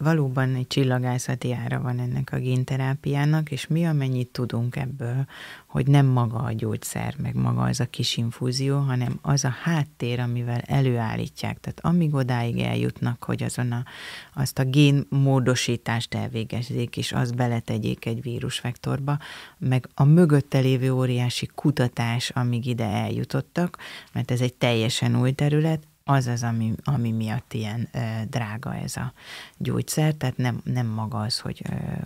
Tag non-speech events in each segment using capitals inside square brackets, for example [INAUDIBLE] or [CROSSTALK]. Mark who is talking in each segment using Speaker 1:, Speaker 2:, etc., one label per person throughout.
Speaker 1: valóban egy csillagászati ára van ennek a génterápiának, és mi amennyit tudunk ebből, hogy nem maga a gyógyszer, meg maga az a kis infúzió, hanem az a háttér, amivel előállítják. Tehát amíg odáig eljutnak, hogy azon a, azt a génmódosítást elvégezzék, és azt beletegyék egy vírusvektorba, meg a mögötte lévő óriási kutatás, amíg ide eljutottak, mert ez egy teljesen új terület, az az, ami, ami miatt ilyen e, drága ez a gyógyszer, tehát nem, nem maga az, hogy e,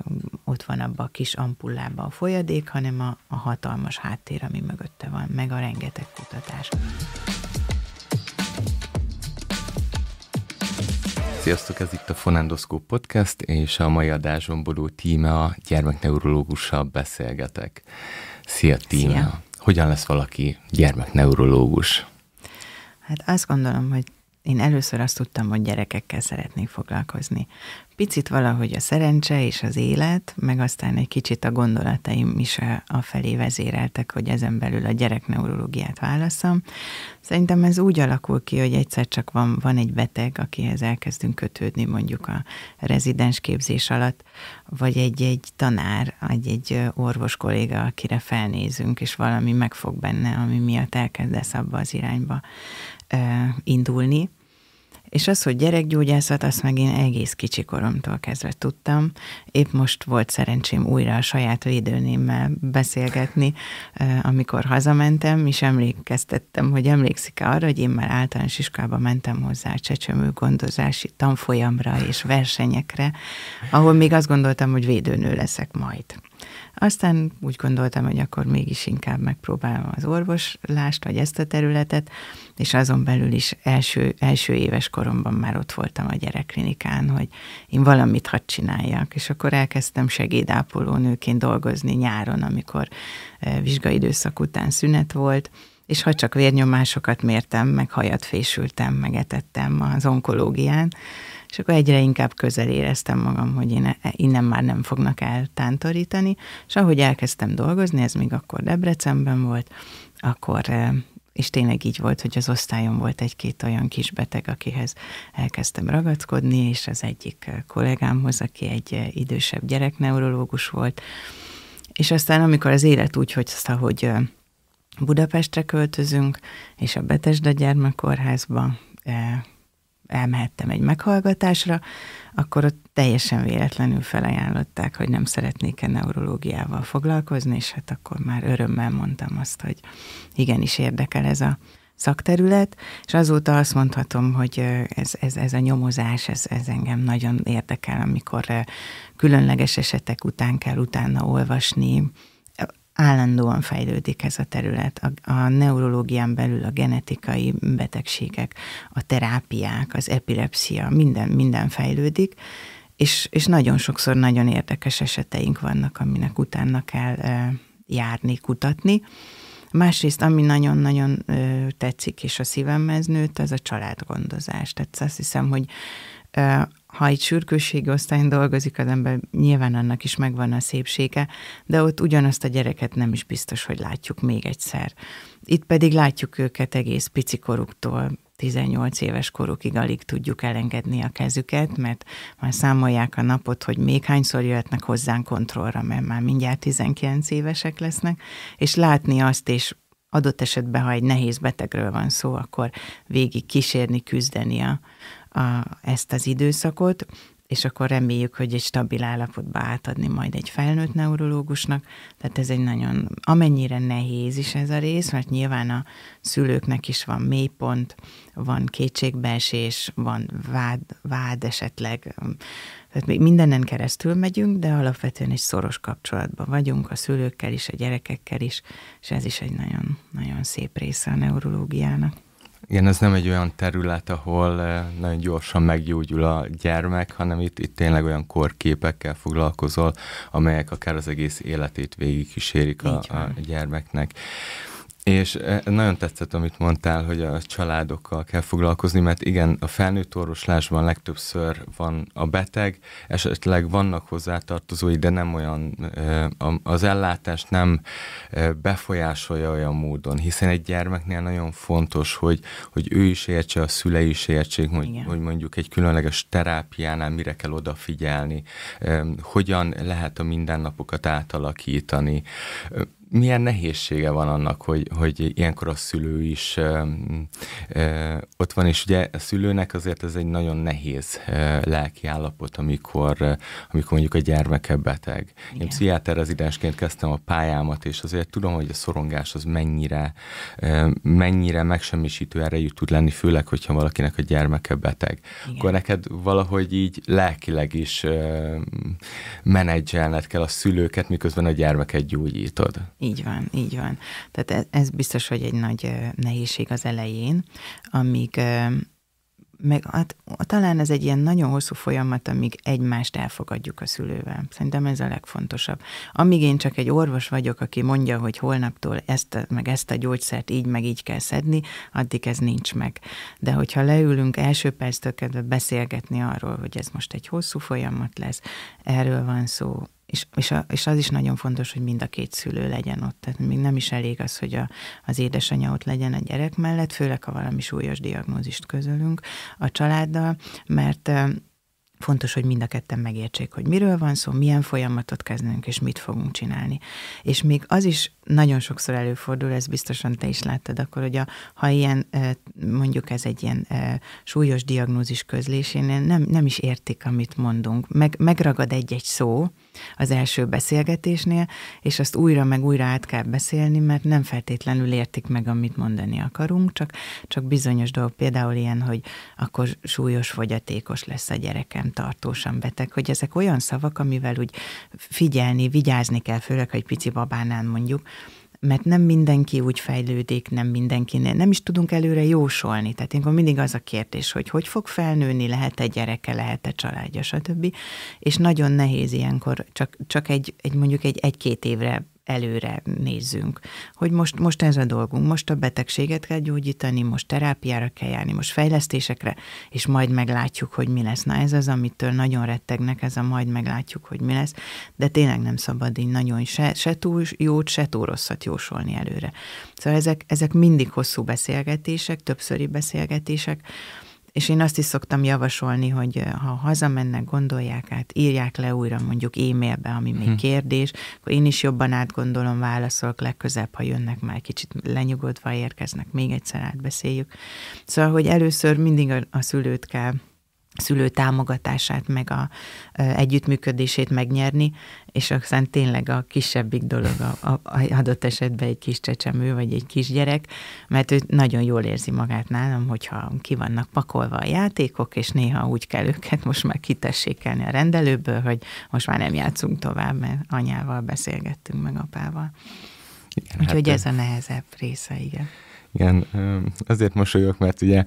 Speaker 1: ott van abban a kis ampullába a folyadék, hanem a, a hatalmas háttér, ami mögötte van, meg a rengeteg kutatás.
Speaker 2: Sziasztok, ez itt a Fonendoszkóp Podcast, és a mai adáson Bodó Tíme a gyermekneurológussal beszélgetek. Szia, Tíme! Szia. Hogyan lesz valaki gyermekneurológus?
Speaker 1: Hát azt gondolom, hogy én először azt tudtam, hogy gyerekekkel szeretnék foglalkozni. Picit valahogy a szerencse és az élet, meg aztán egy kicsit a gondolataim is a felé vezéreltek, hogy ezen belül a gyerekneurológiát válaszom. Szerintem ez úgy alakul ki, hogy egyszer csak van, van egy beteg, akihez elkezdünk kötődni mondjuk a rezidens képzés alatt, vagy egy-egy tanár, egy-egy orvos kolléga, akire felnézünk, és valami megfog benne, ami miatt elkezdesz abba az irányba indulni. És az, hogy gyerekgyógyászat, azt meg én egész kicsi koromtól kezdve tudtam. Épp most volt szerencsém újra a saját védőnémmel beszélgetni, amikor hazamentem, és emlékeztettem, hogy emlékszik-e arra, hogy én már általános iskolába mentem hozzá a csecsemő gondozási tanfolyamra és versenyekre, ahol még azt gondoltam, hogy védőnő leszek majd. Aztán úgy gondoltam, hogy akkor mégis inkább megpróbálom az orvoslást, vagy ezt a területet, és azon belül is első, első éves koromban már ott voltam a gyerekklinikán, hogy én valamit hadd csináljak, és akkor elkezdtem segédápolónőként dolgozni nyáron, amikor e, vizsgaidőszak után szünet volt, és ha csak vérnyomásokat mértem, meg hajat fésültem, meg etettem az onkológián, és akkor egyre inkább közel éreztem magam, hogy én e, innen már nem fognak eltántorítani, és ahogy elkezdtem dolgozni, ez még akkor Debrecenben volt, akkor e, és tényleg így volt, hogy az osztályon volt egy-két olyan kis beteg, akihez elkezdtem ragaszkodni, és az egyik e, kollégámhoz, aki egy idősebb gyerekneurológus volt, és aztán amikor az élet úgy hozta, hogy Budapestre költözünk, és a Betesda gyermekkórházba elmehettem egy meghallgatásra, akkor ott teljesen véletlenül felajánlották, hogy nem szeretnék-e neurológiával foglalkozni, és hát akkor már örömmel mondtam azt, hogy igenis érdekel ez a szakterület, és azóta azt mondhatom, hogy ez, ez, ez a nyomozás, ez, ez engem nagyon érdekel, amikor különleges esetek után kell utána olvasni, állandóan fejlődik ez a terület. A, a neurológián belül a genetikai betegségek, a terápiák, az epilepsia, minden, minden fejlődik, és, és nagyon sokszor nagyon érdekes eseteink vannak, aminek utána kell járni, kutatni. Másrészt, ami nagyon-nagyon tetszik, és a szívemhez nőtt, az a családgondozás. Tehát azt hiszem, hogy ha egy sürgősségi osztályon dolgozik az ember, nyilván annak is megvan a szépsége, de ott ugyanazt a gyereket nem is biztos, hogy látjuk még egyszer. Itt pedig látjuk őket egész picikoruktól, 18 éves korukig alig tudjuk elengedni a kezüket, mert már számolják a napot, hogy még hányszor jöhetnek hozzánk kontrollra, mert már mindjárt 19 évesek lesznek, és látni azt, és adott esetben, ha egy nehéz betegről van szó, akkor végig kísérni, küzdeni a, a, ezt az időszakot, és akkor reméljük, hogy egy stabil állapotba átadni majd egy felnőtt neurológusnak. Tehát ez egy nagyon, amennyire nehéz is ez a rész, mert nyilván a szülőknek is van mélypont, van kétségbeesés, van vád, vád esetleg, tehát mindenen keresztül megyünk, de alapvetően egy szoros kapcsolatban vagyunk a szülőkkel is, a gyerekekkel is, és ez is egy nagyon, nagyon szép része a neurológiának.
Speaker 2: Igen, ez nem egy olyan terület, ahol eh, nagyon gyorsan meggyógyul a gyermek, hanem itt, itt tényleg olyan korképekkel foglalkozol, amelyek akár az egész életét végigkísérik a, a gyermeknek. És eh, nagyon tetszett, amit mondtál, hogy a családokkal kell foglalkozni, mert igen, a felnőtt orvoslásban legtöbbször van a beteg, esetleg vannak hozzátartozói, de nem olyan, eh, az ellátást nem eh, befolyásolja olyan módon, hiszen egy gyermeknél nagyon fontos, hogy, hogy ő is értse, a szülei is értsék, hogy, hogy mondjuk egy különleges terápiánál mire kell odafigyelni, hogyan lehet a mindennapokat átalakítani milyen nehézsége van annak, hogy, hogy ilyenkor a szülő is ö, ö, ott van, és ugye a szülőnek azért ez egy nagyon nehéz ö, lelki állapot, amikor, ö, amikor mondjuk a gyermeke beteg. Igen. Én pszichiáter rezidensként kezdtem a pályámat, és azért tudom, hogy a szorongás az mennyire, ö, mennyire megsemmisítő erejű tud lenni, főleg, hogyha valakinek a gyermeke beteg. Igen. Akkor neked valahogy így lelkileg is ö, menedzselned kell a szülőket, miközben a gyermeket gyógyítod.
Speaker 1: Így van, így van. Tehát ez biztos, hogy egy nagy nehézség az elején, amíg meg hát, talán ez egy ilyen nagyon hosszú folyamat, amíg egymást elfogadjuk a szülővel. Szerintem ez a legfontosabb. Amíg én csak egy orvos vagyok, aki mondja, hogy holnaptól ezt, meg ezt a gyógyszert így, meg így kell szedni, addig ez nincs meg. De hogyha leülünk első perctől kezdve beszélgetni arról, hogy ez most egy hosszú folyamat lesz, erről van szó, és, és, a, és az is nagyon fontos, hogy mind a két szülő legyen ott. Tehát még nem is elég az, hogy a, az édesanyja ott legyen a gyerek mellett, főleg ha valami súlyos diagnózist közölünk a családdal, mert fontos, hogy mind a ketten megértsék, hogy miről van szó, milyen folyamatot kezdünk, és mit fogunk csinálni. És még az is nagyon sokszor előfordul, ez biztosan te is láttad akkor, hogy a, ha ilyen, mondjuk ez egy ilyen súlyos diagnózis közlésénél nem, nem is értik, amit mondunk. Meg, megragad egy-egy szó, az első beszélgetésnél, és azt újra meg újra át kell beszélni, mert nem feltétlenül értik meg, amit mondani akarunk, csak, csak bizonyos dolgok, például ilyen, hogy akkor súlyos fogyatékos lesz a gyerekem, tartósan beteg, hogy ezek olyan szavak, amivel úgy figyelni, vigyázni kell, főleg, hogy pici babánál mondjuk, mert nem mindenki úgy fejlődik, nem mindenkinél, nem is tudunk előre jósolni. Tehát ilyenkor mindig az a kérdés, hogy hogy fog felnőni, lehet-e gyereke, lehet-e családja, stb. És nagyon nehéz ilyenkor csak, csak egy, egy mondjuk egy egy-két évre előre nézzünk, hogy most, most ez a dolgunk, most a betegséget kell gyógyítani, most terápiára kell járni, most fejlesztésekre, és majd meglátjuk, hogy mi lesz. Na ez az, amitől nagyon rettegnek, ez a majd meglátjuk, hogy mi lesz, de tényleg nem szabad így nagyon se, se túl jót, se túl rosszat jósolni előre. Szóval ezek, ezek mindig hosszú beszélgetések, többszöri beszélgetések, és én azt is szoktam javasolni, hogy ha hazamennek, gondolják át, írják le újra mondjuk e-mailbe, ami még hm. kérdés, akkor én is jobban átgondolom, válaszolok legközebb, ha jönnek már kicsit lenyugodva érkeznek, még egyszer átbeszéljük. Szóval, hogy először mindig a, a szülőt kell szülő támogatását, meg a, a együttműködését megnyerni, és aztán tényleg a kisebbik dolog a, a, a adott esetben egy kis csecsemő, vagy egy kisgyerek, mert ő nagyon jól érzi magát nálam, hogyha ki vannak pakolva a játékok, és néha úgy kell őket most már kitessékelni a rendelőből, hogy most már nem játszunk tovább, mert anyával beszélgettünk meg apával. Igen, Úgyhogy hát ez a nehezebb része, igen.
Speaker 2: Igen, azért mosolyog, mert ugye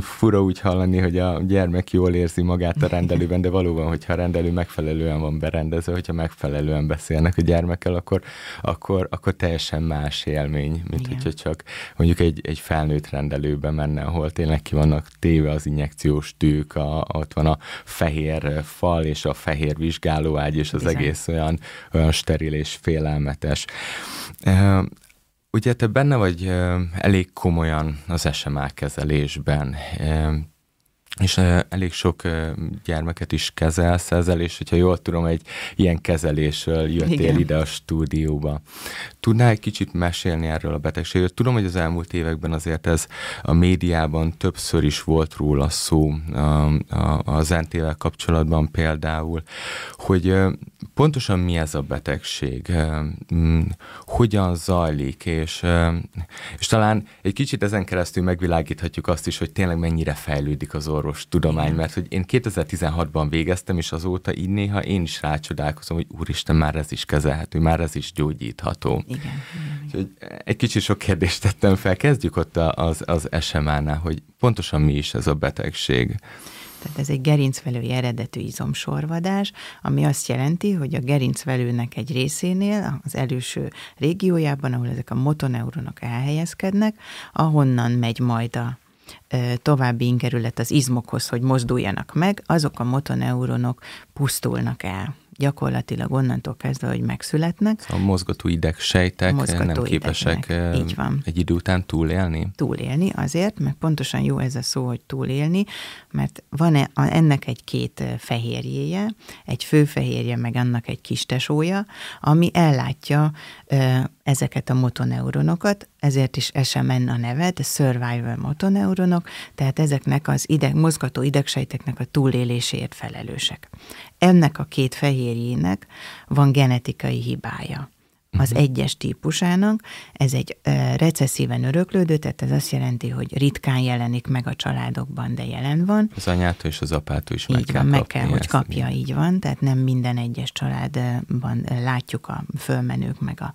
Speaker 2: fura úgy hallani, hogy a gyermek jól érzi magát a rendelőben, de valóban, hogyha a rendelő megfelelően van berendezve, hogyha megfelelően beszélnek a gyermekkel, akkor, akkor, akkor teljesen más élmény, mint Igen. hogyha csak mondjuk egy, egy felnőtt rendelőbe menne, ahol tényleg ki vannak téve az injekciós tűk, a, ott van a fehér fal és a fehér vizsgálóágy, és az Bizony. egész olyan, olyan steril és félelmetes. Ugye te benne vagy elég komolyan az SMA kezelésben, és elég sok gyermeket is kezelsz ezzel, és hogyha jól tudom, egy ilyen kezelésről jöttél Igen. ide a stúdióba. Tudnál egy kicsit mesélni erről a betegségről? Tudom, hogy az elmúlt években azért ez a médiában többször is volt róla szó az NT-vel kapcsolatban például, hogy pontosan mi ez a betegség, hogyan zajlik, és, és talán egy kicsit ezen keresztül megvilágíthatjuk azt is, hogy tényleg mennyire fejlődik az orvos tudomány, mert hogy én 2016-ban végeztem, és azóta így néha én is rácsodálkozom, hogy úristen, már ez is kezelhető, már ez is gyógyítható. Igen. Úgyhogy egy kicsit sok kérdést tettem fel. Kezdjük ott az, az SMA-nál, hogy pontosan mi is ez a betegség.
Speaker 1: Tehát ez egy gerincvelői eredetű izomsorvadás, ami azt jelenti, hogy a gerincvelőnek egy részénél, az előső régiójában, ahol ezek a motoneuronok elhelyezkednek, ahonnan megy majd a további ingerület az izmokhoz, hogy mozduljanak meg, azok a motoneuronok pusztulnak el gyakorlatilag onnantól kezdve, hogy megszületnek.
Speaker 2: Szóval a mozgató idegsejtek mozgató nem képesek így van. egy idő után túlélni?
Speaker 1: Túlélni azért, mert pontosan jó ez a szó, hogy túlélni, mert van -e ennek egy két fehérjéje, egy főfehérje, meg annak egy kis tesója, ami ellátja ezeket a motoneuronokat, ezért is SMN a neve, de Survival motoneuronok, tehát ezeknek az ideg, mozgató idegsejteknek a túlélésért felelősek. Ennek a két fehérjének van genetikai hibája az uh-huh. egyes típusának. Ez egy recesszíven öröklődő, tehát ez azt jelenti, hogy ritkán jelenik meg a családokban, de jelen van.
Speaker 2: Az anyától és az apától is meg
Speaker 1: így
Speaker 2: kell
Speaker 1: van, meg kell, hogy kapja, így van. Tehát nem minden egyes családban látjuk a fölmenők meg a,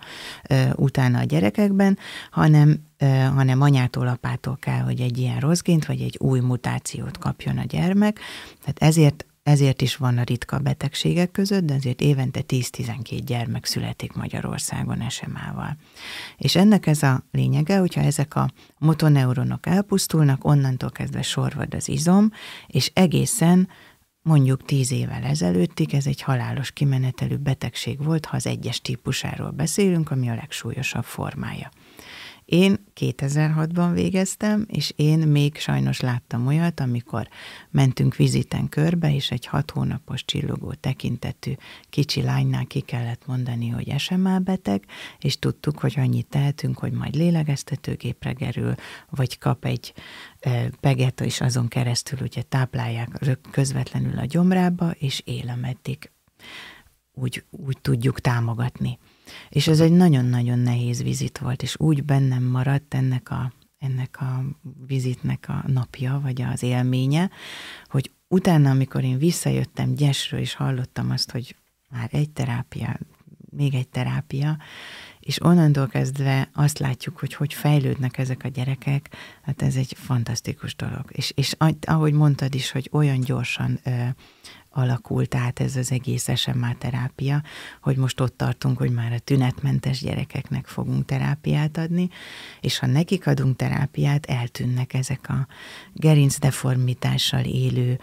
Speaker 1: utána a gyerekekben, hanem hanem anyától, apától kell, hogy egy ilyen rossz gént, vagy egy új mutációt kapjon a gyermek. Tehát ezért ezért is van a ritka betegségek között, de azért évente 10-12 gyermek születik Magyarországon SMA-val. És ennek ez a lényege, hogyha ezek a motoneuronok elpusztulnak, onnantól kezdve sorvad az izom, és egészen mondjuk tíz évvel ezelőttig ez egy halálos kimenetelű betegség volt, ha az egyes típusáról beszélünk, ami a legsúlyosabb formája. Én 2006-ban végeztem, és én még sajnos láttam olyat, amikor mentünk viziten körbe, és egy hat hónapos csillogó tekintetű kicsi lánynál ki kellett mondani, hogy SMA beteg, és tudtuk, hogy annyit tehetünk, hogy majd lélegeztetőgépre gerül, vagy kap egy e, peget, és azon keresztül ugye táplálják közvetlenül a gyomrába, és él, ameddig úgy, úgy tudjuk támogatni. És ez egy nagyon-nagyon nehéz vizit volt, és úgy bennem maradt ennek a, ennek a vizitnek a napja, vagy az élménye, hogy utána, amikor én visszajöttem Gyesről, és hallottam azt, hogy már egy terápia, még egy terápia, és onnantól kezdve azt látjuk, hogy hogy fejlődnek ezek a gyerekek, hát ez egy fantasztikus dolog. És, és ahogy mondtad is, hogy olyan gyorsan alakult át ez az egész SMA terápia, hogy most ott tartunk, hogy már a tünetmentes gyerekeknek fogunk terápiát adni, és ha nekik adunk terápiát, eltűnnek ezek a gerincdeformitással élő,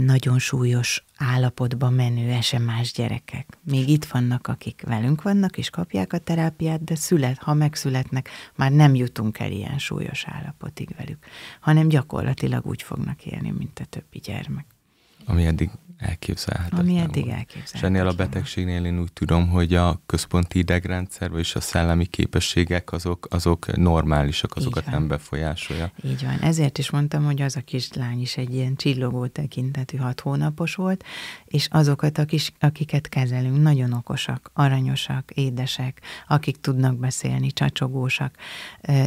Speaker 1: nagyon súlyos állapotban menő SMA-s gyerekek. Még itt vannak, akik velünk vannak, és kapják a terápiát, de szület, ha megszületnek, már nem jutunk el ilyen súlyos állapotig velük, hanem gyakorlatilag úgy fognak élni, mint a többi gyermek.
Speaker 2: Ami eddig elképzelhetetlen.
Speaker 1: Ami eddig elképzelhetetlen. És
Speaker 2: ennél a betegségnél én úgy tudom, hogy a központi idegrendszer és a szellemi képességek azok, azok normálisak, azokat nem befolyásolja.
Speaker 1: Így van. Ezért is mondtam, hogy az a kislány is egy ilyen csillogó tekintetű hat hónapos volt, és azokat, a kis, akiket kezelünk, nagyon okosak, aranyosak, édesek, akik tudnak beszélni, csacsogósak.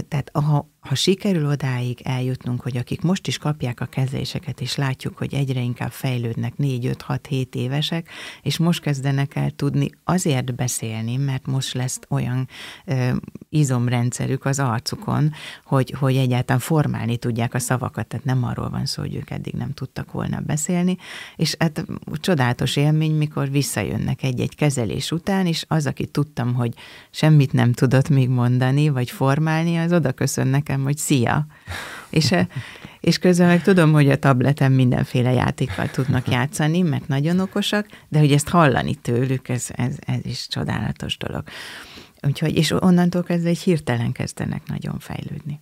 Speaker 1: Tehát ha ha sikerül odáig eljutnunk, hogy akik most is kapják a kezeléseket, és látjuk, hogy egyre inkább fejlődnek 4, 5, 6, 7 évesek, és most kezdenek el tudni azért beszélni, mert most lesz olyan ö, izomrendszerük az arcukon, hogy, hogy egyáltalán formálni tudják a szavakat, tehát nem arról van szó, hogy ők eddig nem tudtak volna beszélni, és hát csodálatos élmény, mikor visszajönnek egy-egy kezelés után, és az, aki tudtam, hogy semmit nem tudott még mondani, vagy formálni, az oda köszön nekem, hogy szia. És, és közben meg tudom, hogy a tableten mindenféle játékkal tudnak játszani, mert nagyon okosak, de hogy ezt hallani tőlük, ez, ez, ez is csodálatos dolog. Úgyhogy, és onnantól kezdve egy hirtelen kezdenek nagyon fejlődni.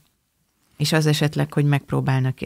Speaker 1: És az esetleg, hogy megpróbálnak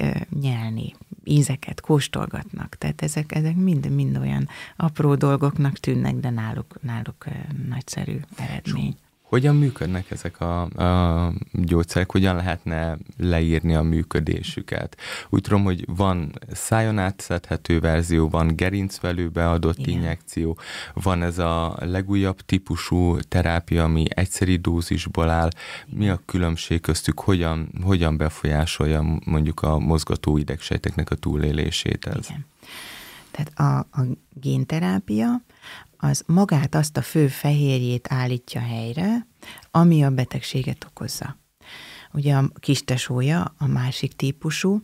Speaker 1: nyelni, ízeket kóstolgatnak. Tehát ezek, ezek mind, mind olyan apró dolgoknak tűnnek, de náluk, náluk nagyszerű eredmény.
Speaker 2: Hogyan működnek ezek a, a gyógyszerek, hogyan lehetne leírni a működésüket? Úgy tudom, hogy van szájon átszedhető verzió, van gerincvelőbe adott Igen. injekció, van ez a legújabb típusú terápia, ami egyszeri dózisból áll. Mi a különbség köztük, hogyan, hogyan befolyásolja mondjuk a mozgató idegsejteknek a túlélését ez?
Speaker 1: Igen. Tehát a, a génterápia az magát azt a fő fehérjét állítja helyre, ami a betegséget okozza. Ugye a kistesója a másik típusú,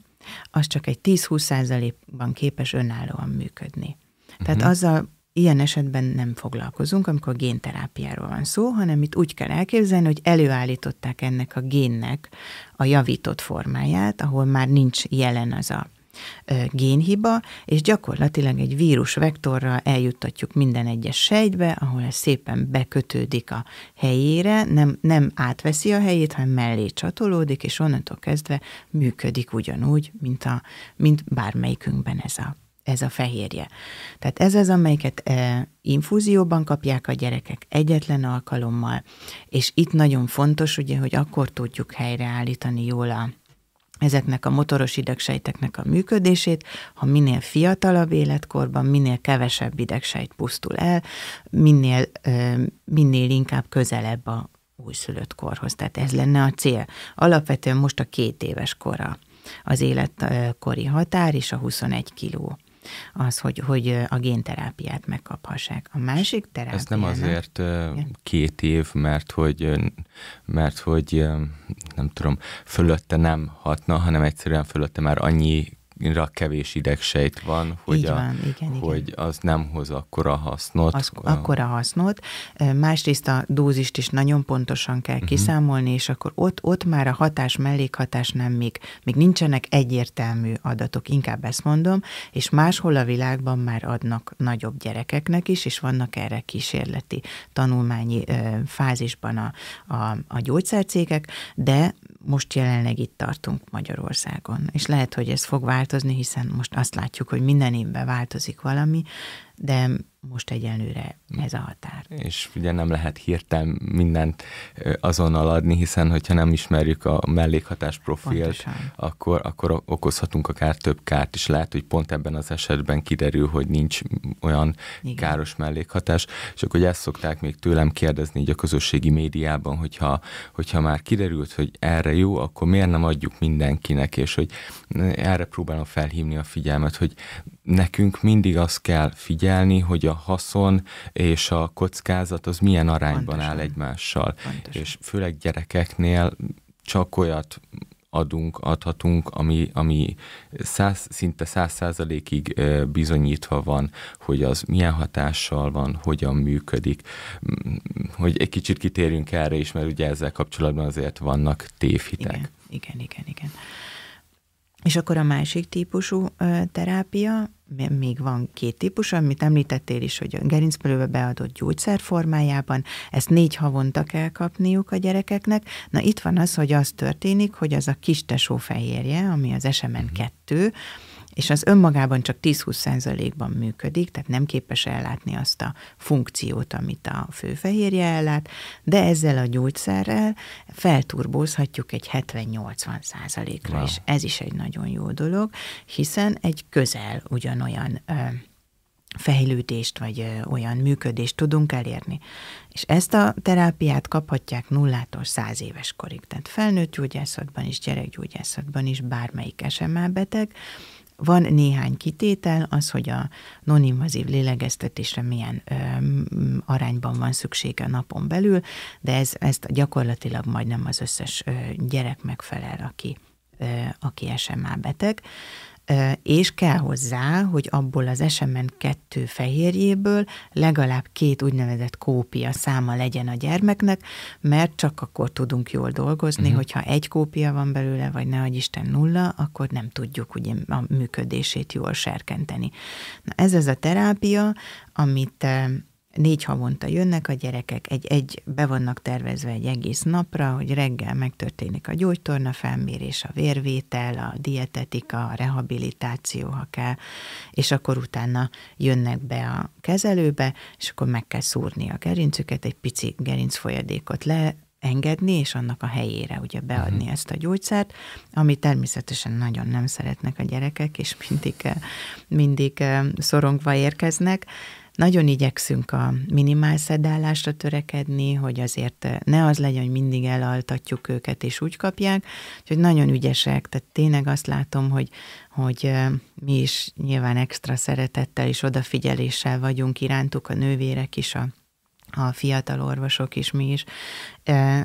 Speaker 1: az csak egy 10-20 százalékban képes önállóan működni. Tehát uh-huh. azzal ilyen esetben nem foglalkozunk, amikor génterápiáról van szó, hanem itt úgy kell elképzelni, hogy előállították ennek a génnek a javított formáját, ahol már nincs jelen az a génhiba, és gyakorlatilag egy vírus vektorral eljuttatjuk minden egyes sejtbe, ahol ez szépen bekötődik a helyére, nem, nem átveszi a helyét, hanem mellé csatolódik, és onnantól kezdve működik ugyanúgy, mint, a, mint bármelyikünkben ez a ez a fehérje. Tehát ez az, amelyiket e, infúzióban kapják a gyerekek egyetlen alkalommal, és itt nagyon fontos, ugye, hogy akkor tudjuk helyreállítani jól a, ezeknek a motoros idegsejteknek a működését, ha minél fiatalabb életkorban, minél kevesebb idegsejt pusztul el, minél, minél inkább közelebb a újszülött korhoz. Tehát ez lenne a cél. Alapvetően most a két éves kora az életkori határ és a 21 kiló az, hogy, hogy a génterápiát megkaphassák. A másik terápia...
Speaker 2: Ez nem azért két év, mert hogy, mert hogy nem tudom, fölötte nem hatna, hanem egyszerűen fölötte már annyi kevés idegsejt van, hogy,
Speaker 1: Így van, a, igen,
Speaker 2: hogy
Speaker 1: igen.
Speaker 2: az nem hoz akkora hasznot. Az,
Speaker 1: akkora hasznot. Másrészt a dózist is nagyon pontosan kell uh-huh. kiszámolni, és akkor ott, ott már a hatás, mellékhatás nem még, még nincsenek egyértelmű adatok, inkább ezt mondom, és máshol a világban már adnak nagyobb gyerekeknek is, és vannak erre kísérleti tanulmányi fázisban a, a, a gyógyszercégek, de most jelenleg itt tartunk Magyarországon. És lehet, hogy ez fog változni, hiszen most azt látjuk, hogy minden évben változik valami, de most egyelőre ez a határ.
Speaker 2: És ugye nem lehet hirtelen mindent azonnal adni, hiszen hogyha nem ismerjük a mellékhatás profilt, akkor, akkor okozhatunk akár több kárt is. Lehet, hogy pont ebben az esetben kiderül, hogy nincs olyan Igen. káros mellékhatás, és akkor ezt szokták még tőlem kérdezni így a közösségi médiában, hogyha, hogyha már kiderült, hogy erre jó, akkor miért nem adjuk mindenkinek, és hogy erre próbálom felhívni a figyelmet, hogy nekünk mindig azt kell figyelni, hogy a haszon és a kockázat az milyen arányban Pontosan. áll egymással. Pontosan. És főleg gyerekeknél csak olyat adunk, adhatunk, ami, ami száz, szinte száz százalékig bizonyítva van, hogy az milyen hatással van, hogyan működik, hogy egy kicsit kitérjünk erre is, mert ugye ezzel kapcsolatban azért vannak tévhitek.
Speaker 1: Igen, igen, igen. igen. És akkor a másik típusú terápia, még van két típus, amit említettél is, hogy a gerincbelőve beadott gyógyszer formájában, ezt négy havonta kell kapniuk a gyerekeknek. Na itt van az, hogy az történik, hogy az a kis tesófehérje, ami az SMN2, és az önmagában csak 10-20 százalékban működik, tehát nem képes ellátni azt a funkciót, amit a főfehérje ellát, de ezzel a gyógyszerrel felturbózhatjuk egy 70-80 százalékra, wow. és ez is egy nagyon jó dolog, hiszen egy közel ugyanolyan fejlődést, vagy olyan működést tudunk elérni. És ezt a terápiát kaphatják nullától száz éves korig, tehát felnőtt gyógyászatban is, gyerekgyógyászatban is bármelyik SMA beteg, van néhány kitétel, az, hogy a non-invazív lélegeztetésre milyen ö, arányban van szüksége a napon belül, de ez, ezt gyakorlatilag majdnem az összes ö, gyerek megfelel, aki, ö, aki SMA beteg és kell hozzá, hogy abból az SMN2 fehérjéből legalább két úgynevezett kópia száma legyen a gyermeknek, mert csak akkor tudunk jól dolgozni, uh-huh. hogyha egy kópia van belőle, vagy ne hogy Isten nulla, akkor nem tudjuk ugye a működését jól serkenteni. Na ez az a terápia, amit négy havonta jönnek a gyerekek, egy, egy be vannak tervezve egy egész napra, hogy reggel megtörténik a gyógytorna felmérés, a vérvétel, a dietetika, a rehabilitáció, ha kell, és akkor utána jönnek be a kezelőbe, és akkor meg kell szúrni a gerincüket, egy pici gerincfolyadékot le, engedni, és annak a helyére ugye beadni uh-huh. ezt a gyógyszert, ami természetesen nagyon nem szeretnek a gyerekek, és mindig, mindig szorongva érkeznek, nagyon igyekszünk a minimál szedálásra törekedni, hogy azért ne az legyen, hogy mindig elaltatjuk őket, és úgy kapják, hogy nagyon ügyesek, tehát tényleg azt látom, hogy, hogy mi is nyilván extra szeretettel és odafigyeléssel vagyunk irántuk, a nővérek is, a, a fiatal orvosok is, mi is,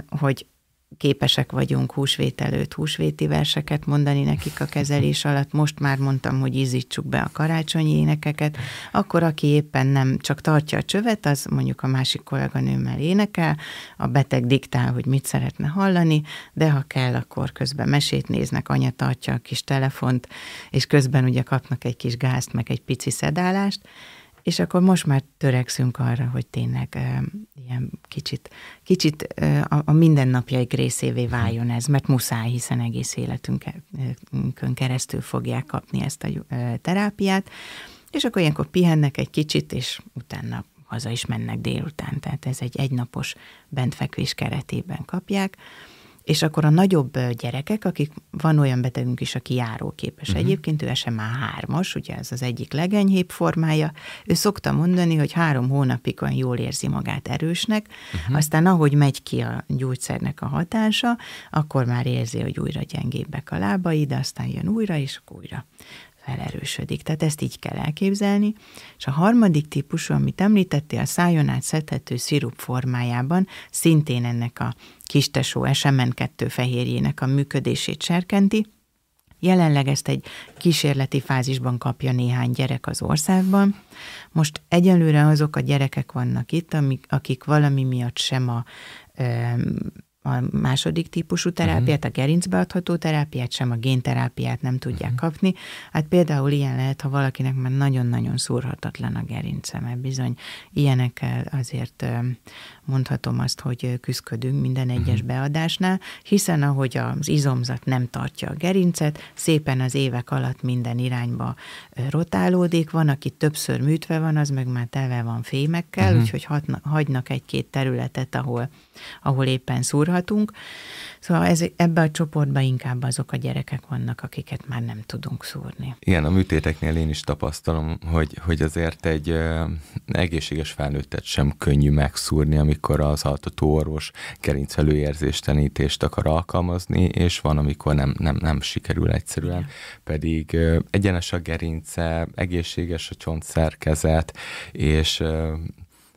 Speaker 1: hogy képesek vagyunk húsvét előtt húsvéti verseket mondani nekik a kezelés alatt. Most már mondtam, hogy ízítsuk be a karácsonyi énekeket. Akkor, aki éppen nem csak tartja a csövet, az mondjuk a másik kolléganőmmel énekel, a beteg diktál, hogy mit szeretne hallani, de ha kell, akkor közben mesét néznek, anya tartja a kis telefont, és közben ugye kapnak egy kis gázt, meg egy pici szedálást, és akkor most már törekszünk arra, hogy tényleg uh, ilyen kicsit, kicsit uh, a, a mindennapjaik részévé váljon ez, mert muszáj, hiszen egész életünkön keresztül fogják kapni ezt a uh, terápiát, és akkor ilyenkor pihennek egy kicsit, és utána haza is mennek délután, tehát ez egy egynapos bentfekvés keretében kapják. És akkor a nagyobb gyerekek, akik van olyan betegünk is, aki járóképes. Uh-huh. Egyébként ő SMA 3-as, ugye ez az egyik legenyhébb formája. Ő szokta mondani, hogy három hónapig olyan jól érzi magát erősnek, uh-huh. aztán ahogy megy ki a gyógyszernek a hatása, akkor már érzi, hogy újra gyengébbek a lábai, de aztán jön újra, és újra felerősödik. Tehát ezt így kell elképzelni. És a harmadik típusú, amit említettél, a szájon át szedhető szirup formájában szintén ennek a kistesó SMN2 fehérjének a működését serkenti. Jelenleg ezt egy kísérleti fázisban kapja néhány gyerek az országban. Most egyelőre azok a gyerekek vannak itt, amik, akik valami miatt sem a a második típusú terápiát, uh-huh. a gerincbe adható terápiát, sem a génterápiát nem tudják uh-huh. kapni. Hát például ilyen lehet, ha valakinek már nagyon-nagyon szúrhatatlan a gerince, mert bizony ilyenekkel azért mondhatom azt, hogy küzdködünk minden egyes uh-huh. beadásnál, hiszen ahogy az izomzat nem tartja a gerincet, szépen az évek alatt minden irányba rotálódik, van, aki többször műtve van, az meg már telve van fémekkel, uh-huh. úgyhogy hagynak egy-két területet, ahol, ahol éppen szúrhatunk. Szóval ez, ebbe a csoportban inkább azok a gyerekek vannak, akiket már nem tudunk szúrni.
Speaker 2: Igen, a műtéteknél én is tapasztalom, hogy, hogy azért egy uh, egészséges felnőttet sem könnyű megszúrni, amikor az altató orvos gerincelőérzéstenítést akar alkalmazni, és van, amikor nem, nem, nem sikerül egyszerűen. Igen. Pedig uh, egyenes a gerince, egészséges a csontszerkezet, és uh,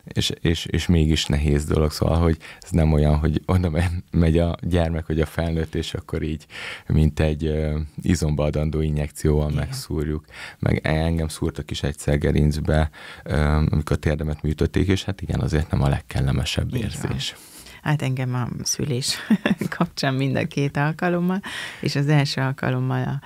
Speaker 2: és, és, és mégis nehéz dolog, szóval, hogy ez nem olyan, hogy oda megy a gyermek, vagy a felnőtt, és akkor így, mint egy izomba adandó injekcióval Igen. megszúrjuk. Meg engem szúrtak is egyszer gerincbe, amikor térdemet műtötték, és hát igen, azért nem a legkellemesebb Igen. érzés.
Speaker 1: Hát engem a szülés [LAUGHS] kapcsán mind a két alkalommal, és az első alkalommal a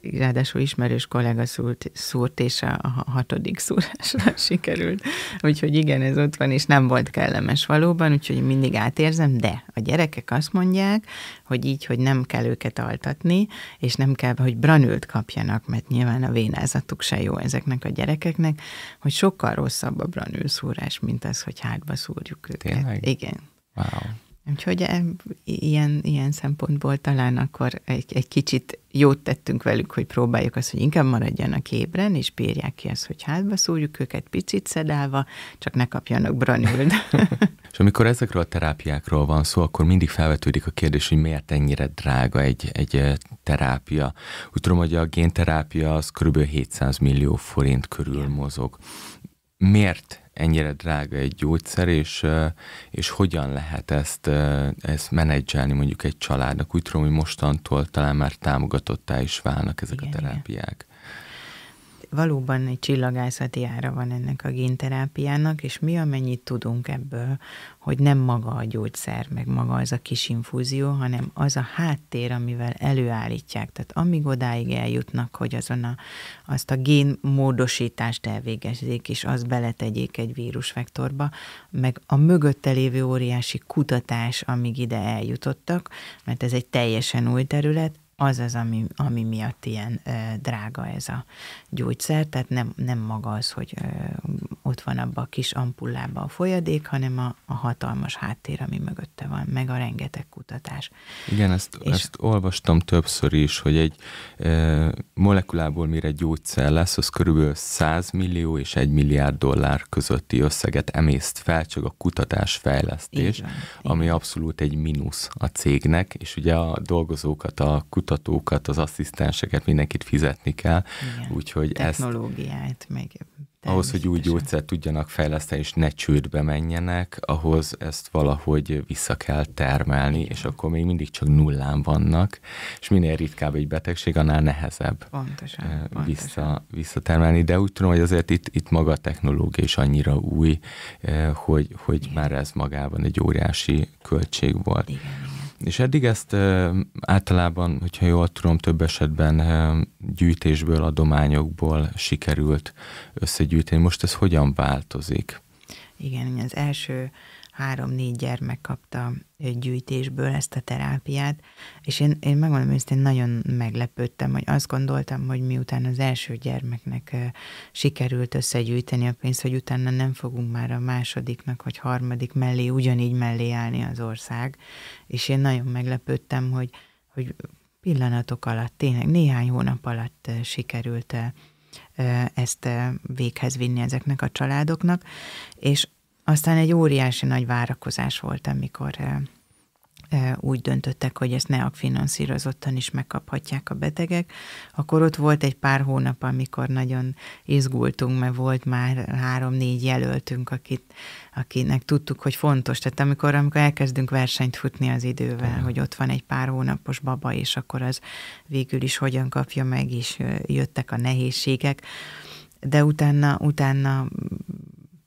Speaker 1: ráadásul ismerős kollega szúrt, szúrt és a, hatodik szúrásra [LAUGHS] sikerült. Úgyhogy igen, ez ott van, és nem volt kellemes valóban, úgyhogy mindig átérzem, de a gyerekek azt mondják, hogy így, hogy nem kell őket altatni, és nem kell, hogy branült kapjanak, mert nyilván a vénázatuk se jó ezeknek a gyerekeknek, hogy sokkal rosszabb a branül szúrás, mint az, hogy hátba szúrjuk őket.
Speaker 2: Tényleg?
Speaker 1: Igen.
Speaker 2: Wow.
Speaker 1: Úgyhogy e, ilyen, ilyen szempontból talán akkor egy, egy kicsit jót tettünk velük, hogy próbáljuk azt, hogy inkább maradjanak ébren, és bírják ki azt, hogy hátba szúrjuk őket picit szedálva, csak ne kapjanak branült. [LAUGHS]
Speaker 2: és amikor ezekről a terápiákról van szó, akkor mindig felvetődik a kérdés, hogy miért ennyire drága egy, egy terápia. Úgy tudom, hogy a génterápia az kb. 700 millió forint körül mozog. Miért ennyire drága egy gyógyszer, és, és hogyan lehet ezt, ezt menedzselni mondjuk egy családnak. Úgy tudom, hogy mostantól talán már támogatottá is válnak ezek igen, a terápiák. Igen
Speaker 1: valóban egy csillagászati ára van ennek a génterápiának, és mi amennyit tudunk ebből, hogy nem maga a gyógyszer, meg maga az a kis infúzió, hanem az a háttér, amivel előállítják. Tehát amíg odáig eljutnak, hogy azon a, azt a génmódosítást elvégezzék, és azt beletegyék egy vírusvektorba, meg a mögötte lévő óriási kutatás, amíg ide eljutottak, mert ez egy teljesen új terület, az az, ami, ami miatt ilyen ö, drága ez a gyógyszer, tehát nem, nem maga az, hogy ö, ott van abba a kis ampullába a folyadék, hanem a, a hatalmas háttér, ami mögötte van, meg a rengeteg kutatás.
Speaker 2: Igen, ezt, és ezt olvastam többször is, hogy egy ö, molekulából mire gyógyszer lesz, az körülbelül 100 millió és 1 milliárd dollár közötti összeget emészt fel, csak a kutatás fejlesztés, van, ami abszolút egy mínusz a cégnek, és ugye a dolgozókat, a kutatás kutatókat, az asszisztenseket, mindenkit fizetni kell.
Speaker 1: Igen. Úgyhogy Technológiát, ezt... meg
Speaker 2: ahhoz, hogy új gyógyszert tudjanak fejleszteni, és ne csődbe menjenek, ahhoz ezt valahogy vissza kell termelni, Igen. és akkor még mindig csak nullán vannak, és minél ritkább egy betegség, annál nehezebb
Speaker 1: pontosan,
Speaker 2: vissza,
Speaker 1: pontosan.
Speaker 2: visszatermelni. De úgy tudom, hogy azért itt, itt maga a technológia is annyira új, hogy, hogy már ez magában egy óriási költség volt.
Speaker 1: Igen.
Speaker 2: És eddig ezt általában, hogyha jól tudom, több esetben gyűjtésből, adományokból sikerült összegyűjteni. Most ez hogyan változik?
Speaker 1: Igen, az első három-négy gyermek kapta gyűjtésből ezt a terápiát, és én, én megmondom én nagyon meglepődtem, hogy azt gondoltam, hogy miután az első gyermeknek sikerült összegyűjteni a pénzt, hogy utána nem fogunk már a másodiknak vagy harmadik mellé ugyanígy mellé állni az ország, és én nagyon meglepődtem, hogy, hogy pillanatok alatt, tényleg néhány hónap alatt sikerült ezt véghez vinni ezeknek a családoknak, és aztán egy óriási nagy várakozás volt, amikor úgy döntöttek, hogy ezt NEAK finanszírozottan is megkaphatják a betegek, akkor ott volt egy pár hónap, amikor nagyon izgultunk, mert volt már három-négy jelöltünk, akit, akinek tudtuk, hogy fontos. Tehát amikor, amikor elkezdünk versenyt futni az idővel, hogy ott van egy pár hónapos baba, és akkor az végül is hogyan kapja meg, és jöttek a nehézségek. De utána, utána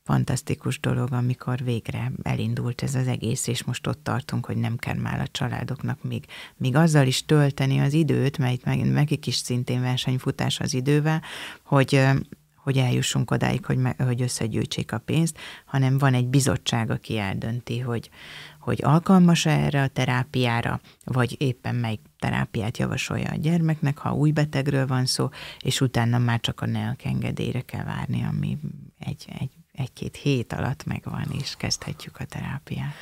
Speaker 1: fantasztikus dolog, amikor végre elindult ez az egész, és most ott tartunk, hogy nem kell már a családoknak még, még azzal is tölteni az időt, mert itt meg, nekik is szintén versenyfutás az idővel, hogy hogy eljussunk odáig, hogy, me, hogy összegyűjtsék a pénzt, hanem van egy bizottság, aki eldönti, hogy, hogy alkalmas-e erre a terápiára, vagy éppen melyik terápiát javasolja a gyermeknek, ha új betegről van szó, és utána már csak a NEAK kell várni, ami egy, egy egy-két hét alatt megvan, és kezdhetjük a terápiát.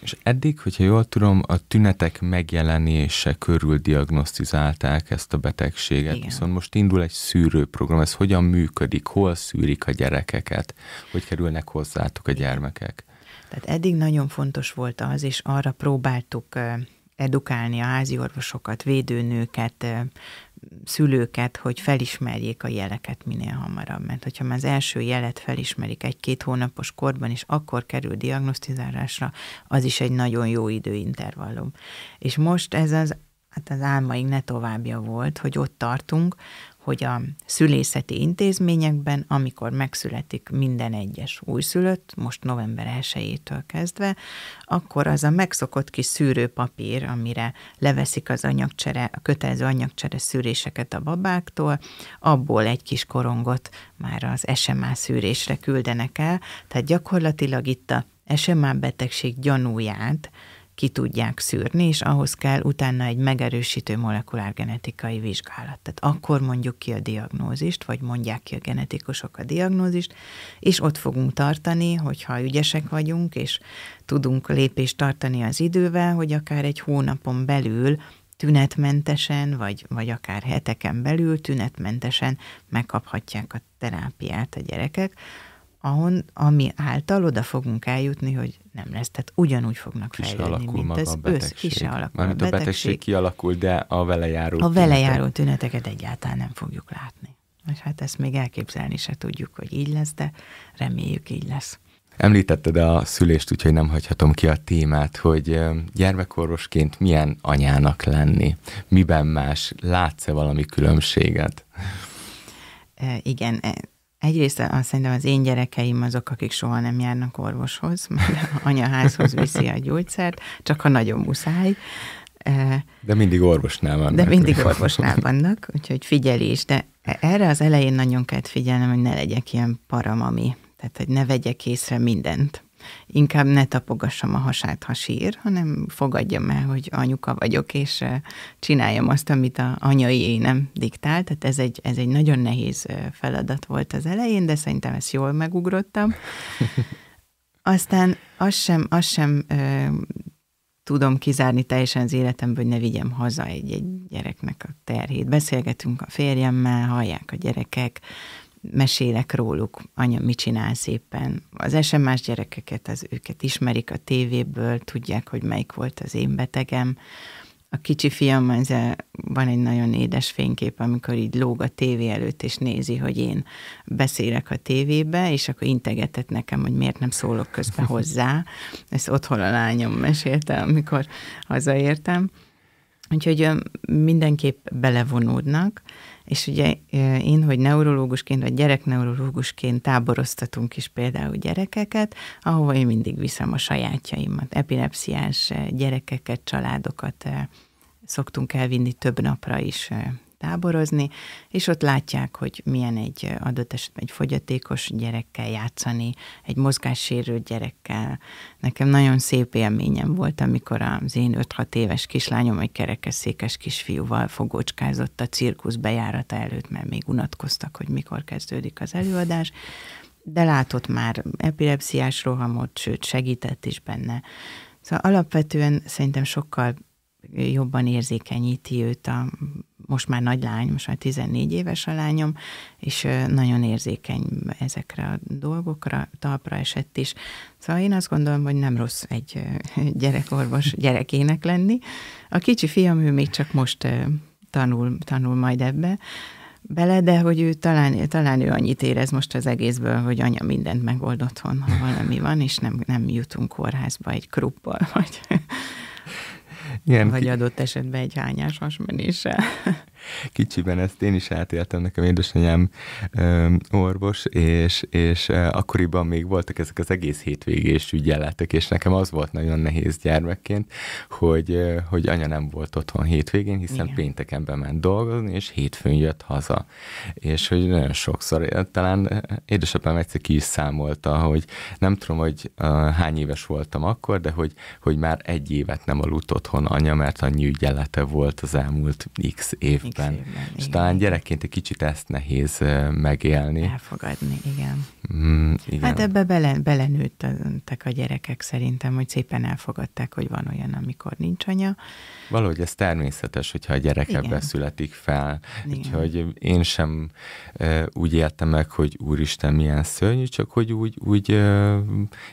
Speaker 2: És eddig, hogyha jól tudom, a tünetek megjelenése körül diagnosztizálták ezt a betegséget, Igen. viszont most indul egy szűrőprogram, ez hogyan működik, hol szűrik a gyerekeket, hogy kerülnek hozzátok a gyermekek?
Speaker 1: Tehát eddig nagyon fontos volt az, és arra próbáltuk edukálni a házi orvosokat, védőnőket, szülőket, hogy felismerjék a jeleket minél hamarabb. Mert hogyha már az első jelet felismerik egy-két hónapos korban, és akkor kerül diagnosztizálásra, az is egy nagyon jó időintervallum. És most ez az, hát az álmaink ne továbbja volt, hogy ott tartunk, hogy a szülészeti intézményekben, amikor megszületik minden egyes újszülött, most november 1-től kezdve, akkor az a megszokott kis szűrőpapír, amire leveszik az anyagcsere, a kötelező anyagcsere szűréseket a babáktól, abból egy kis korongot már az SMA szűrésre küldenek el, tehát gyakorlatilag itt a SMA betegség gyanúját ki tudják szűrni, és ahhoz kell utána egy megerősítő molekulárgenetikai vizsgálat. Tehát akkor mondjuk ki a diagnózist, vagy mondják ki a genetikusok a diagnózist, és ott fogunk tartani, hogyha ügyesek vagyunk, és tudunk lépést tartani az idővel, hogy akár egy hónapon belül tünetmentesen, vagy, vagy akár heteken belül tünetmentesen megkaphatják a terápiát a gyerekek, ahon, ami által oda fogunk eljutni, hogy nem lesz. Tehát ugyanúgy fognak
Speaker 2: ki
Speaker 1: fejlődni,
Speaker 2: mint maga az össz,
Speaker 1: ki se alakul
Speaker 2: Mármint a betegség. betegség kialakul, de a vele járó
Speaker 1: A vele járó tüneteket egyáltalán nem fogjuk látni. És hát ezt még elképzelni se tudjuk, hogy így lesz, de reméljük így lesz.
Speaker 2: Említetted a szülést, úgyhogy nem hagyhatom ki a témát, hogy gyermekorvosként milyen anyának lenni, miben más, látsz-e valami különbséget?
Speaker 1: Igen, e, Egyrészt azt szerintem az én gyerekeim azok, akik soha nem járnak orvoshoz, mert anyaházhoz viszi a gyógyszert, csak ha nagyon muszáj.
Speaker 2: De mindig orvosnál vannak.
Speaker 1: De mindig orvosnál vannak, úgyhogy figyelés. De erre az elején nagyon kell figyelnem, hogy ne legyek ilyen paramami. Tehát, hogy ne vegyek észre mindent inkább ne tapogassam a hasát, ha sír, hanem fogadjam el, hogy anyuka vagyok, és csináljam azt, amit a anyai énem diktált. Tehát ez egy, ez egy nagyon nehéz feladat volt az elején, de szerintem ezt jól megugrottam. [LAUGHS] Aztán azt sem, azt sem ö, tudom kizárni teljesen az életemből, hogy ne vigyem haza egy, egy gyereknek a terhét. Beszélgetünk a férjemmel, hallják a gyerekek, mesélek róluk, anya mit csinál szépen. Az SMS gyerekeket, az őket ismerik a tévéből, tudják, hogy melyik volt az én betegem. a kicsi fiam, ez van egy nagyon édes fénykép, amikor így lóg a tévé előtt, és nézi, hogy én beszélek a tévébe, és akkor integetett nekem, hogy miért nem szólok közben [LAUGHS] hozzá. Ezt otthon a lányom mesélte, amikor hazaértem. Úgyhogy mindenképp belevonódnak, és ugye én, hogy neurológusként, vagy gyerekneurológusként táboroztatunk is például gyerekeket, ahova én mindig viszem a sajátjaimat. Epilepsziás gyerekeket, családokat szoktunk elvinni több napra is táborozni, és ott látják, hogy milyen egy adott esetben egy fogyatékos gyerekkel játszani, egy mozgássérült gyerekkel. Nekem nagyon szép élményem volt, amikor az én 5-6 éves kislányom egy kerekesszékes kisfiúval fogócskázott a cirkusz bejárata előtt, mert még unatkoztak, hogy mikor kezdődik az előadás, de látott már epilepsziás rohamot, sőt segített is benne. Szóval alapvetően szerintem sokkal jobban érzékenyíti őt a most már nagy lány, most már 14 éves a lányom, és nagyon érzékeny ezekre a dolgokra, talpra esett is. Szóval én azt gondolom, hogy nem rossz egy [LAUGHS] gyerekorvos gyerekének lenni. A kicsi fiam, ő még csak most tanul, tanul majd ebbe, bele, de hogy ő talán, talán ő annyit érez most az egészből, hogy anya mindent megold otthon, ha valami van, és nem, nem jutunk kórházba egy kruppal, vagy igen, vagy adott esetben egy hányás hasmenéssel.
Speaker 2: Kicsiben ezt én is átéltem, nekem édesanyám ö, orvos, és, és akkoriban még voltak ezek az egész hétvégés ügyeletek, és nekem az volt nagyon nehéz gyermekként, hogy, hogy anya nem volt otthon hétvégén, hiszen Igen. pénteken bement dolgozni, és hétfőn jött haza. És hogy nagyon sokszor, talán édesapám egyszer ki is számolta, hogy nem tudom, hogy uh, hány éves voltam akkor, de hogy, hogy már egy évet nem aludt otthon anya, mert annyi ügyelete volt az elmúlt x évben évben. évben és igen. talán gyerekként egy kicsit ezt nehéz megélni.
Speaker 1: Elfogadni, igen. Mm, igen. Hát ebbe bele, belenőttek a gyerekek szerintem, hogy szépen elfogadták, hogy van olyan, amikor nincs anya.
Speaker 2: Valahogy ez természetes, hogyha a gyerek igen. ebbe születik fel. Igen. Úgyhogy én sem úgy éltem meg, hogy úristen milyen szörnyű, csak hogy úgy, úgy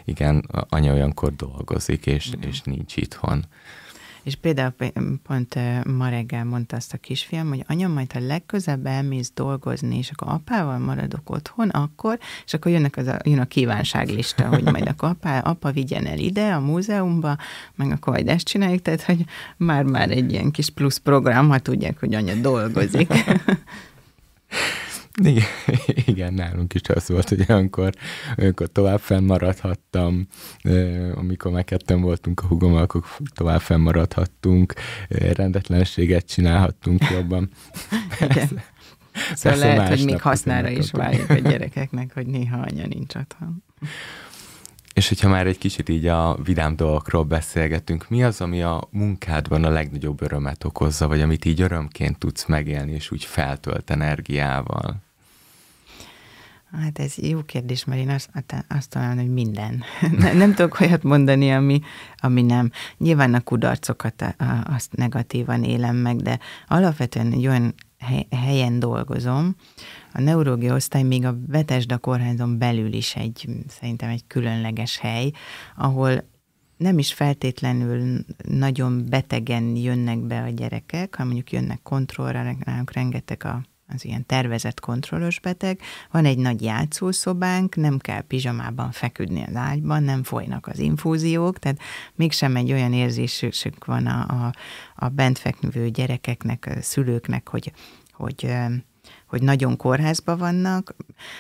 Speaker 2: igen, anya olyankor dolgozik, és, és nincs itthon.
Speaker 1: És például pont ma reggel mondta azt a kisfiam, hogy anya, majd ha legközebb elmész dolgozni, és akkor apával maradok otthon, akkor, és akkor jönnek az a, jön a kívánságlista, [LAUGHS] hogy majd akkor apa, apa vigyen el ide a múzeumba, meg akkor majd ezt csináljuk, tehát hogy már-már egy ilyen kis plusz program, ha tudják, hogy anya dolgozik. [LAUGHS]
Speaker 2: Igen, [LAUGHS] igen, nálunk is az volt, hogy olyankor, olyankor tovább fennmaradhattam, amikor meg ketten voltunk a hugommal, akkor tovább fennmaradhattunk, rendetlenséget csinálhattunk jobban. [LAUGHS]
Speaker 1: Igen. Szóval lehet, hogy még hasznára is válik a [LAUGHS] gyerekeknek, hogy néha anya nincs otthon.
Speaker 2: És hogyha már egy kicsit így a vidám dolgokról beszélgetünk, mi az, ami a munkádban a legnagyobb örömet okozza, vagy amit így örömként tudsz megélni, és úgy feltölt energiával?
Speaker 1: Hát ez jó kérdés, mert én azt, azt talán, hogy minden. [LAUGHS] nem tudok olyat mondani, ami, ami nem. Nyilván a kudarcokat azt negatívan élem meg, de alapvetően egy olyan helyen dolgozom, a neurológia osztály még a Betesda kórházon belül is egy, szerintem egy különleges hely, ahol nem is feltétlenül nagyon betegen jönnek be a gyerekek, hanem mondjuk jönnek kontrollra, nálunk rengeteg a az ilyen tervezett kontrollos beteg, van egy nagy játszószobánk, nem kell pizsamában feküdni az ágyban, nem folynak az infúziók, tehát mégsem egy olyan érzésük van a, a, a bent fekvő gyerekeknek, a szülőknek, hogy, hogy hogy nagyon kórházba vannak.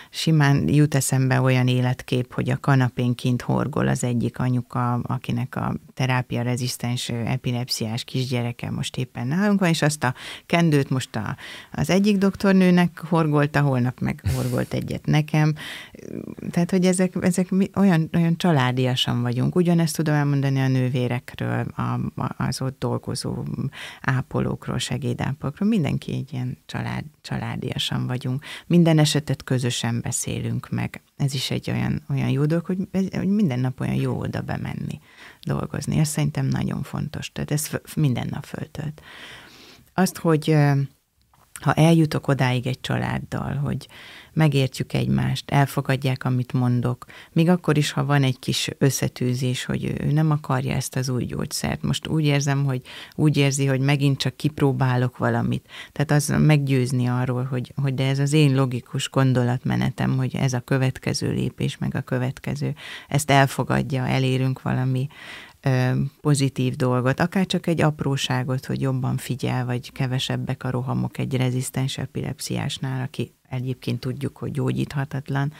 Speaker 1: Simán jut eszembe olyan életkép, hogy a kanapén kint horgol az egyik anyuka, akinek a terápia rezisztens epilepsziás kisgyereke most éppen nálunk van, és azt a kendőt most a, az egyik doktornőnek horgolta, holnap meg horgolt egyet nekem. Tehát, hogy ezek, ezek olyan, olyan családiasan vagyunk. Ugyanezt tudom elmondani a nővérekről, a, az ott dolgozó ápolókról, segédápolókról. Mindenki egy ilyen család, családiasan vagyunk. Minden esetet közösen beszélünk meg. Ez is egy olyan, olyan jó dolog, hogy, hogy minden nap olyan jó oda bemenni dolgozni. Ez szerintem nagyon fontos. Tehát ez minden nap föltölt. Azt, hogy ha eljutok odáig egy családdal, hogy megértjük egymást, elfogadják, amit mondok, még akkor is, ha van egy kis összetűzés, hogy ő nem akarja ezt az új gyógyszert. Most úgy érzem, hogy úgy érzi, hogy megint csak kipróbálok valamit. Tehát az meggyőzni arról, hogy, hogy de ez az én logikus gondolatmenetem, hogy ez a következő lépés, meg a következő, ezt elfogadja, elérünk valami pozitív dolgot, akár csak egy apróságot, hogy jobban figyel, vagy kevesebbek a rohamok egy rezisztens epilepsziásnál, aki egyébként tudjuk, hogy gyógyíthatatlan.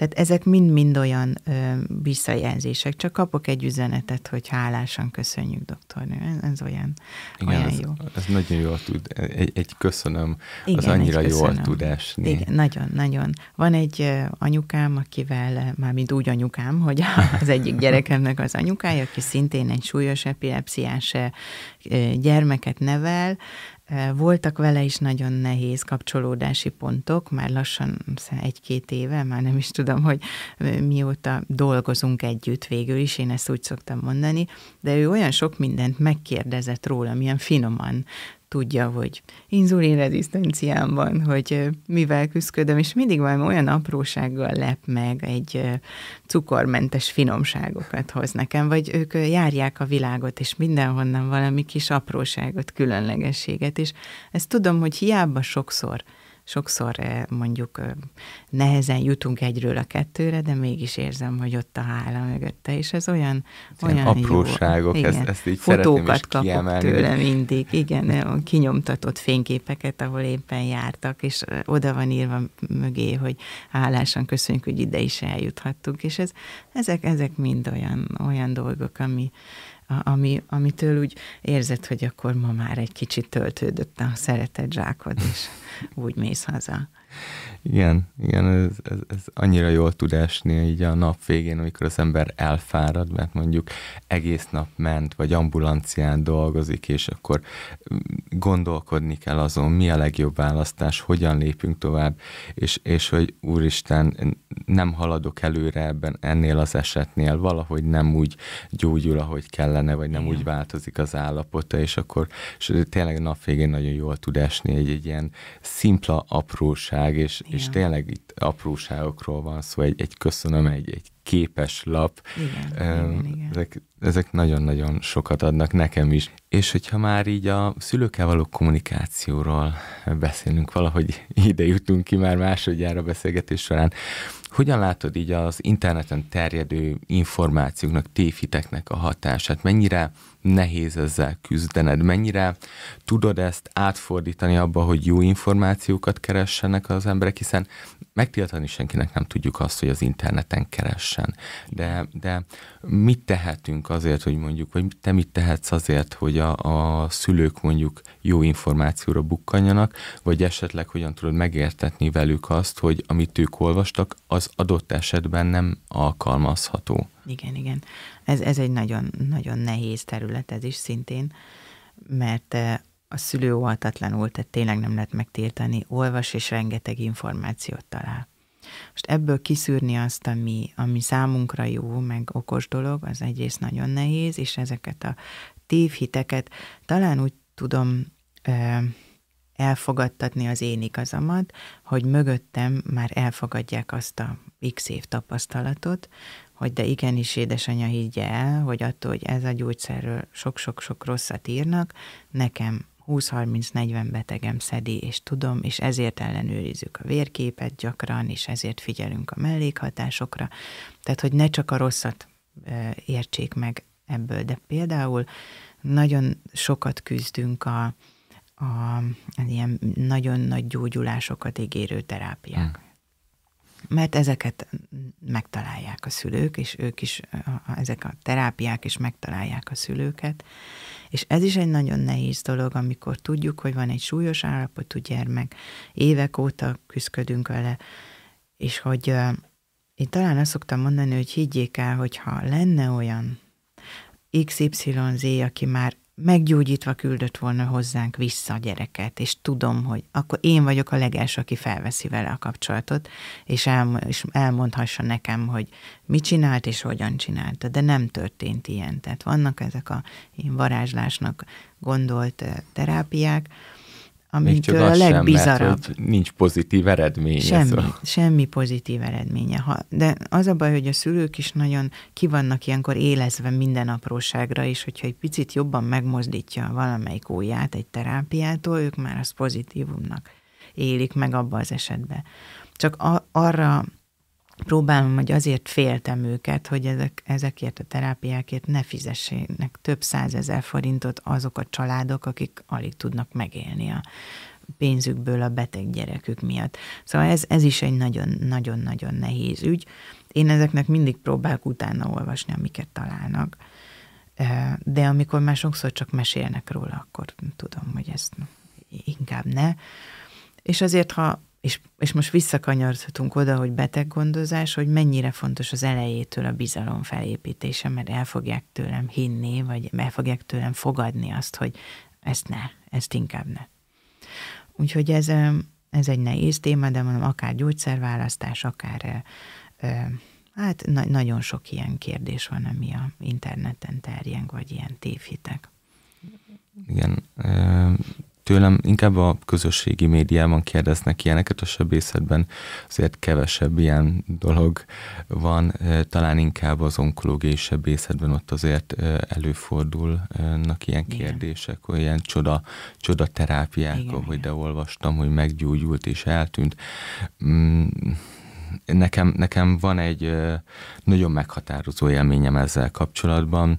Speaker 1: Tehát ezek mind-mind olyan ö, visszajelzések. Csak kapok egy üzenetet, hogy hálásan köszönjük, doktornő. Ez, ez olyan, Igen, olyan
Speaker 2: ez,
Speaker 1: jó.
Speaker 2: Ez nagyon jól tud. Egy, egy köszönöm, Igen, az annyira jól tud esni.
Speaker 1: Igen, nagyon, nagyon. Van egy anyukám, akivel, már mint úgy anyukám, hogy az egyik gyerekemnek az anyukája, aki szintén egy súlyos epilepsziás gyermeket nevel, voltak vele is nagyon nehéz kapcsolódási pontok, már lassan egy-két éve, már nem is tudom, hogy mióta dolgozunk együtt végül is, én ezt úgy szoktam mondani, de ő olyan sok mindent megkérdezett róla, milyen finoman tudja, hogy inzulinrezisztenciám van, hogy mivel küzdködöm, és mindig valami olyan aprósággal lep meg, egy cukormentes finomságokat hoz nekem, vagy ők járják a világot, és mindenhonnan valami kis apróságot, különlegességet, és ezt tudom, hogy hiába sokszor sokszor eh, mondjuk eh, nehezen jutunk egyről a kettőre, de mégis érzem, hogy ott a hála mögötte, és ez olyan,
Speaker 2: Ilyen olyan apróságok, jó. Ezt, ezt így Fotókat kapok kiemelni.
Speaker 1: tőle mindig, igen, kinyomtatott fényképeket, ahol éppen jártak, és oda van írva mögé, hogy hálásan köszönjük, hogy ide is eljuthattunk, és ez, ezek, ezek mind olyan, olyan dolgok, ami, ami, amitől úgy érzed, hogy akkor ma már egy kicsit töltődött a szeretett zsákod, és [LAUGHS] úgy mész haza.
Speaker 2: Igen, igen, ez, ez, ez annyira jól tud esni így a nap végén, amikor az ember elfárad, mert mondjuk egész nap ment, vagy ambulancián dolgozik, és akkor gondolkodni kell azon, mi a legjobb választás, hogyan lépünk tovább, és, és hogy úristen, nem haladok előre ebben, ennél az esetnél, valahogy nem úgy gyógyul, ahogy kellene, vagy nem Igen. úgy változik az állapota, és akkor és tényleg nap végén nagyon jól tud esni egy, egy ilyen szimpla apróság, és, és tényleg itt apróságokról van szó, egy, egy köszönöm, egy, egy képes lap.
Speaker 1: Igen, um, igen, igen.
Speaker 2: Ezek, ezek nagyon-nagyon sokat adnak nekem is. És hogyha már így a szülőkkel való kommunikációról beszélünk, valahogy [LAUGHS] ide jutunk ki már másodjára beszélgetés során, hogyan látod így az interneten terjedő információknak, tévhiteknek a hatását? Mennyire nehéz ezzel küzdened? Mennyire tudod ezt átfordítani abba, hogy jó információkat keressenek az emberek, hiszen megtiltani senkinek nem tudjuk azt, hogy az interneten keressen. De, de mit tehetünk azért, hogy mondjuk, vagy te mit tehetsz azért, hogy a, a szülők mondjuk jó információra bukkanjanak, vagy esetleg hogyan tudod megértetni velük azt, hogy amit ők olvastak, az adott esetben nem alkalmazható.
Speaker 1: Igen, igen. Ez, ez egy nagyon, nagyon nehéz terület ez is szintén, mert eh, a szülő óhatatlanul, tehát tényleg nem lehet megtiltani, olvas és rengeteg információt talál. Most ebből kiszűrni azt, ami, ami számunkra jó, meg okos dolog, az egyrészt nagyon nehéz, és ezeket a tévhiteket talán úgy tudom ö, elfogadtatni az én igazamat, hogy mögöttem már elfogadják azt a x év tapasztalatot, hogy de igenis édesanyja higgye el, hogy attól, hogy ez a gyógyszerről sok-sok-sok rosszat írnak, nekem 20-30-40 betegem szedi, és tudom, és ezért ellenőrizzük a vérképet gyakran, és ezért figyelünk a mellékhatásokra. Tehát, hogy ne csak a rosszat értsék meg ebből, de például nagyon sokat küzdünk a, a, ilyen nagyon nagy gyógyulásokat ígérő terápiák. Hmm mert ezeket megtalálják a szülők, és ők is, ezek a terápiák is megtalálják a szülőket. És ez is egy nagyon nehéz dolog, amikor tudjuk, hogy van egy súlyos állapotú gyermek, évek óta küzdködünk vele, és hogy én talán azt szoktam mondani, hogy higgyék el, hogyha lenne olyan XYZ, aki már meggyógyítva küldött volna hozzánk vissza a gyereket, és tudom, hogy akkor én vagyok a legelső, aki felveszi vele a kapcsolatot, és, el, és elmondhassa nekem, hogy mit csinált és hogyan csinálta, de nem történt ilyen. Tehát vannak ezek a én varázslásnak gondolt terápiák, amitől a legbizarabb.
Speaker 2: Sem, mert, nincs pozitív eredménye.
Speaker 1: Semmi, szóval. semmi pozitív eredménye. Ha, de az a baj, hogy a szülők is nagyon kivannak ilyenkor élezve minden apróságra, és hogyha egy picit jobban megmozdítja valamelyik ujját egy terápiától, ők már azt pozitívumnak élik meg abba az esetben. Csak a, arra próbálom, hogy azért féltem őket, hogy ezek, ezekért a terápiákért ne fizessenek több százezer forintot azok a családok, akik alig tudnak megélni a pénzükből a beteg gyerekük miatt. Szóval ez, ez is egy nagyon-nagyon-nagyon nehéz ügy. Én ezeknek mindig próbálok utána olvasni, amiket találnak. De amikor már sokszor csak mesélnek róla, akkor tudom, hogy ezt inkább ne. És azért, ha és, és most visszakanyarodhatunk oda, hogy beteggondozás, hogy mennyire fontos az elejétől a bizalom felépítése, mert el fogják tőlem hinni, vagy el fogják tőlem fogadni azt, hogy ezt ne, ezt inkább ne. Úgyhogy ez, ez egy nehéz téma, de mondom, akár gyógyszerválasztás, akár hát na- nagyon sok ilyen kérdés van, ami a interneten terjeng, vagy ilyen tévhitek.
Speaker 2: Igen, tőlem inkább a közösségi médiában kérdeznek ilyeneket, a sebészetben azért kevesebb ilyen dolog van, talán inkább az onkológiai sebészetben ott azért előfordulnak ilyen kérdések, olyan csoda, csoda terápiák, Igen, ahogy igen. de olvastam, hogy meggyógyult és eltűnt. Mm, nekem, nekem van egy nagyon meghatározó élményem ezzel kapcsolatban.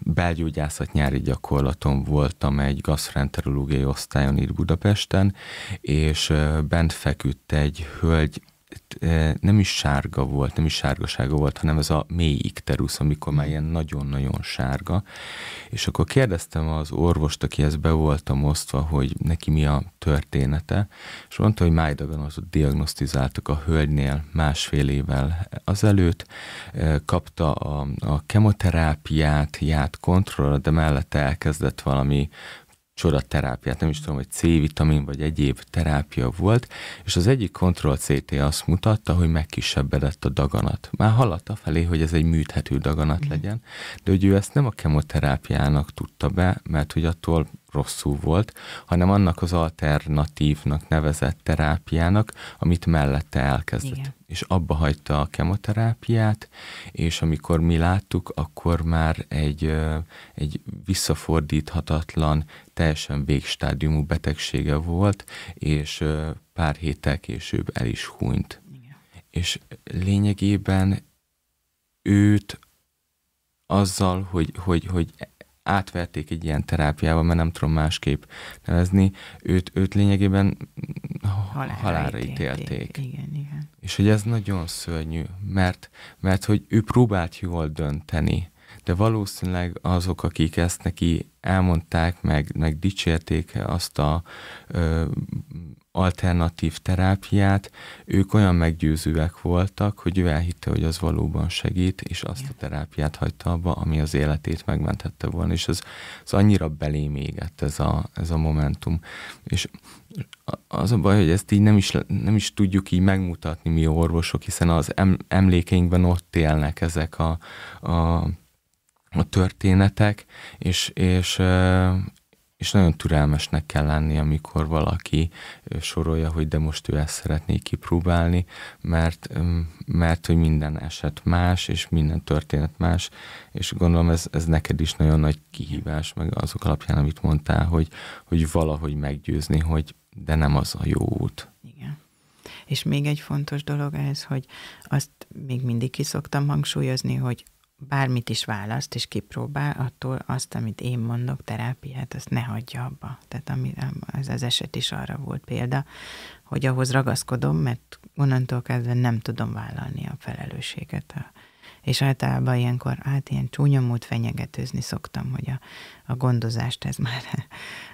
Speaker 2: Belgyógyászat nyári gyakorlaton voltam egy gasztrenterológiai osztályon itt Budapesten, és bent feküdt egy hölgy, nem is sárga volt, nem is sárgasága volt, hanem ez a mély ikterusz, amikor már ilyen nagyon-nagyon sárga. És akkor kérdeztem az orvost, akihez be voltam osztva, hogy neki mi a története, és mondta, hogy májdaganatot diagnosztizáltak a hölgynél másfél évvel azelőtt, kapta a, a kemoterápiát, járt kontrollra, de mellette elkezdett valami csodaterápiát, nem is tudom, hogy C-vitamin vagy egyéb terápia volt, és az egyik kontroll CT azt mutatta, hogy megkisebbedett a daganat. Már haladt felé, hogy ez egy műthető daganat mm. legyen, de hogy ő ezt nem a kemoterápiának tudta be, mert hogy attól rosszul volt, hanem annak az alternatívnak nevezett terápiának, amit mellette elkezdett. Igen. És abba hagyta a kemoterápiát, és amikor mi láttuk, akkor már egy, egy visszafordíthatatlan, teljesen végstádiumú betegsége volt, és pár héttel később el is hunyt. Igen. És lényegében őt azzal, hogy, hogy, hogy átverték egy ilyen terápiával, mert nem tudom másképp nevezni, őt, őt lényegében halálra, halálra ítélték. ítélték.
Speaker 1: Igen, igen.
Speaker 2: És hogy ez nagyon szörnyű, mert, mert hogy ő próbált jól dönteni, de valószínűleg azok, akik ezt neki elmondták, meg, meg dicsérték azt a ö, alternatív terápiát, ők olyan meggyőzőek voltak, hogy ő elhitte, hogy az valóban segít, és azt a terápiát hagyta abba, ami az életét megmentette volna, és az, az annyira belém égett ez a, ez a momentum. És az a baj, hogy ezt így nem is, nem is tudjuk így megmutatni mi orvosok, hiszen az emlékeinkben ott élnek ezek a, a a történetek, és, és, és nagyon türelmesnek kell lenni, amikor valaki sorolja, hogy de most ő ezt szeretné kipróbálni, mert, mert hogy minden eset más, és minden történet más, és gondolom ez, ez neked is nagyon nagy kihívás, meg azok alapján, amit mondtál, hogy, hogy valahogy meggyőzni, hogy de nem az a jó út.
Speaker 1: Igen. És még egy fontos dolog ez, hogy azt még mindig ki szoktam hangsúlyozni, hogy bármit is választ és kipróbál, attól azt, amit én mondok, terápiát, azt ne hagyja abba. Tehát ami, ez az eset is arra volt példa, hogy ahhoz ragaszkodom, mert onnantól kezdve nem tudom vállalni a felelősséget. És általában ilyenkor, hát ilyen csúnya mód fenyegetőzni szoktam, hogy a, a gondozást ez már [LAUGHS]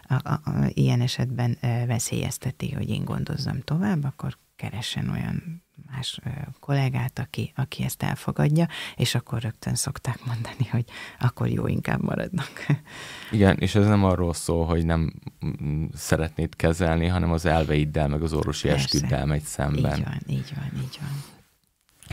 Speaker 1: a, a, a, ilyen esetben veszélyezteti, hogy én gondozzam tovább, akkor keressen olyan más kollégát, aki, aki ezt elfogadja, és akkor rögtön szokták mondani, hogy akkor jó, inkább maradnak. [LAUGHS]
Speaker 2: Igen, és ez nem arról szól, hogy nem mm, szeretnéd kezelni, hanem az elveiddel, meg az orvosi Persze. esküddel megy szemben.
Speaker 1: Így van, így van, így van.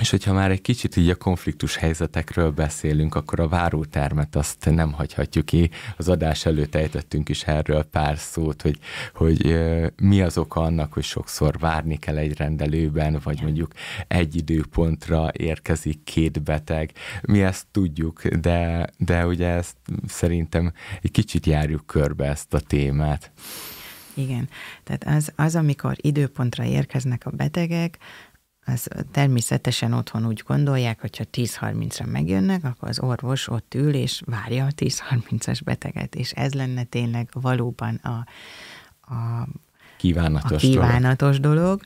Speaker 2: És hogyha már egy kicsit így a konfliktus helyzetekről beszélünk, akkor a várótermet azt nem hagyhatjuk ki. Az adás előtt ejtettünk is erről pár szót, hogy, hogy mi az oka annak, hogy sokszor várni kell egy rendelőben, vagy mondjuk egy időpontra érkezik két beteg. Mi ezt tudjuk, de, de ugye ezt szerintem egy kicsit járjuk körbe ezt a témát.
Speaker 1: Igen, tehát az, az, amikor időpontra érkeznek a betegek, az természetesen otthon úgy gondolják, hogyha 10-30-ra megjönnek, akkor az orvos ott ül és várja a 10-30-as beteget, és ez lenne tényleg valóban a,
Speaker 2: a kívánatos,
Speaker 1: a kívánatos dolog. dolog.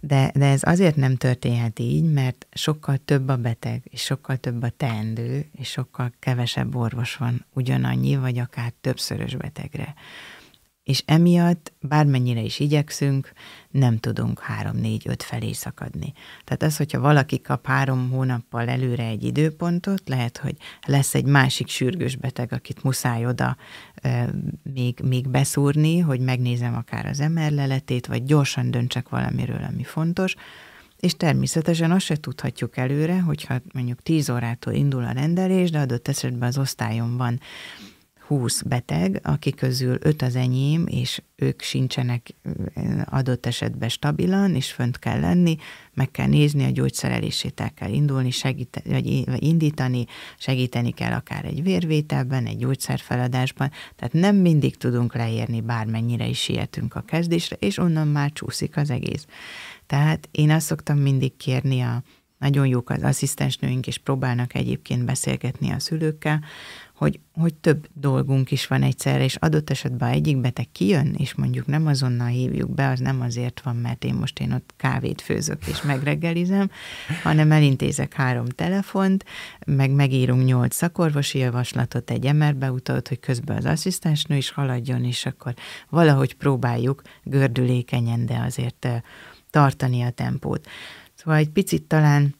Speaker 1: De, de ez azért nem történhet így, mert sokkal több a beteg, és sokkal több a teendő, és sokkal kevesebb orvos van ugyanannyi, vagy akár többszörös betegre és emiatt bármennyire is igyekszünk, nem tudunk három-négy-öt felé szakadni. Tehát az, hogyha valaki kap három hónappal előre egy időpontot, lehet, hogy lesz egy másik sürgős beteg, akit muszáj oda e, még, még beszúrni, hogy megnézem akár az MR leletét, vagy gyorsan döntsek valamiről, ami fontos, és természetesen azt se tudhatjuk előre, hogyha mondjuk 10 órától indul a rendelés, de adott esetben az osztályon van 20 beteg, akik közül 5 az enyém, és ők sincsenek adott esetben stabilan, és fönt kell lenni, meg kell nézni, a gyógyszerelését el kell indulni, segít, vagy indítani, segíteni kell akár egy vérvételben, egy gyógyszerfeladásban, tehát nem mindig tudunk leérni, bármennyire is sietünk a kezdésre, és onnan már csúszik az egész. Tehát én azt szoktam mindig kérni a nagyon jók az asszisztensnőink, és próbálnak egyébként beszélgetni a szülőkkel, hogy, hogy több dolgunk is van egyszerre, és adott esetben egyik beteg kijön, és mondjuk nem azonnal hívjuk be, az nem azért van, mert én most én ott kávét főzök és megreggelizem, hanem elintézek három telefont, meg megírunk nyolc szakorvosi javaslatot, egy emerbeutalat, hogy közben az asszisztensnő is haladjon, és akkor valahogy próbáljuk gördülékenyen, de azért tartani a tempót. Szóval egy picit talán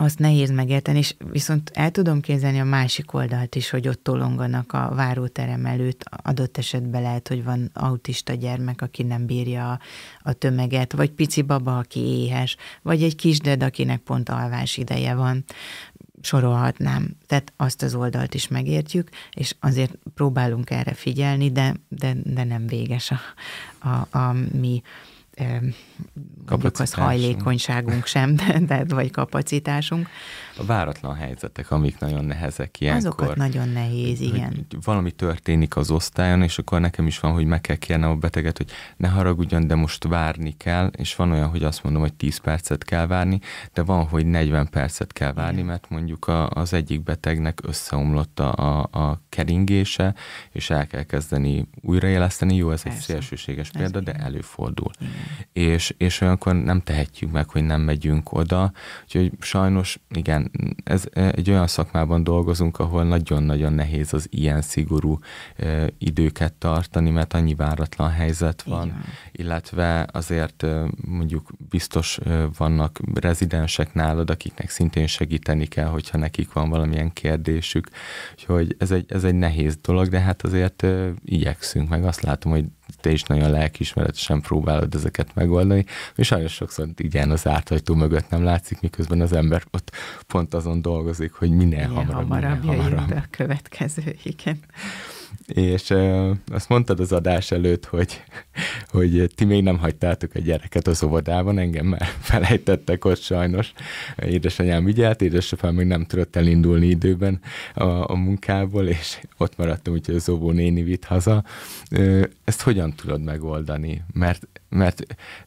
Speaker 1: azt nehéz megérteni, és viszont el tudom képzelni a másik oldalt is, hogy ott tolonganak a váróterem előtt, adott esetben lehet, hogy van autista gyermek, aki nem bírja a, a tömeget, vagy pici baba, aki éhes, vagy egy kisded, akinek pont alvás ideje van sorolhatnám. Tehát azt az oldalt is megértjük, és azért próbálunk erre figyelni, de, de, de nem véges a, a, a mi mondjuk az hajlékonyságunk sem, [LAUGHS] de, vagy kapacitásunk.
Speaker 2: A váratlan helyzetek, amik nagyon nehezek ilyenkor.
Speaker 1: Azokat nagyon nehéz, igen.
Speaker 2: Valami történik az osztályon, és akkor nekem is van, hogy meg kell kérnem a beteget, hogy ne haragudjon, de most várni kell, és van olyan, hogy azt mondom, hogy 10 percet kell várni, de van, hogy 40 percet kell várni, mert mondjuk a, az egyik betegnek összeomlott a, a, a keringése, és el kell kezdeni újraéleszteni. Jó, ez Persze. egy szélsőséges példa, ez de előfordul. Igen. És, és olyankor nem tehetjük meg, hogy nem megyünk oda, úgyhogy sajnos igen, ez egy olyan szakmában dolgozunk, ahol nagyon-nagyon nehéz az ilyen szigorú e, időket tartani, mert annyi váratlan helyzet van, Igen. illetve azért e, mondjuk biztos e, vannak rezidensek nálad, akiknek szintén segíteni kell, hogyha nekik van valamilyen kérdésük, úgyhogy ez egy, ez egy nehéz dolog, de hát azért e, igyekszünk, meg azt látom, hogy te is nagyon lelkiismeretesen próbálod ezeket megoldani, és sajnos sokszor igen, az áthagytó mögött nem látszik, miközben az ember ott pont azon dolgozik, hogy minél
Speaker 1: minél
Speaker 2: hamarabb,
Speaker 1: hamarabb, minél hamarabb. a következő, igen
Speaker 2: és e, azt mondtad az adás előtt, hogy, hogy ti még nem hagytátok a gyereket az óvodában, engem már [LAUGHS] felejtettek ott sajnos. Édesanyám ügyelt, édesapám még nem tudott elindulni időben a, a munkából, és ott maradtam, úgyhogy az óvó néni vitt haza. Ezt hogyan tudod megoldani? Mert mert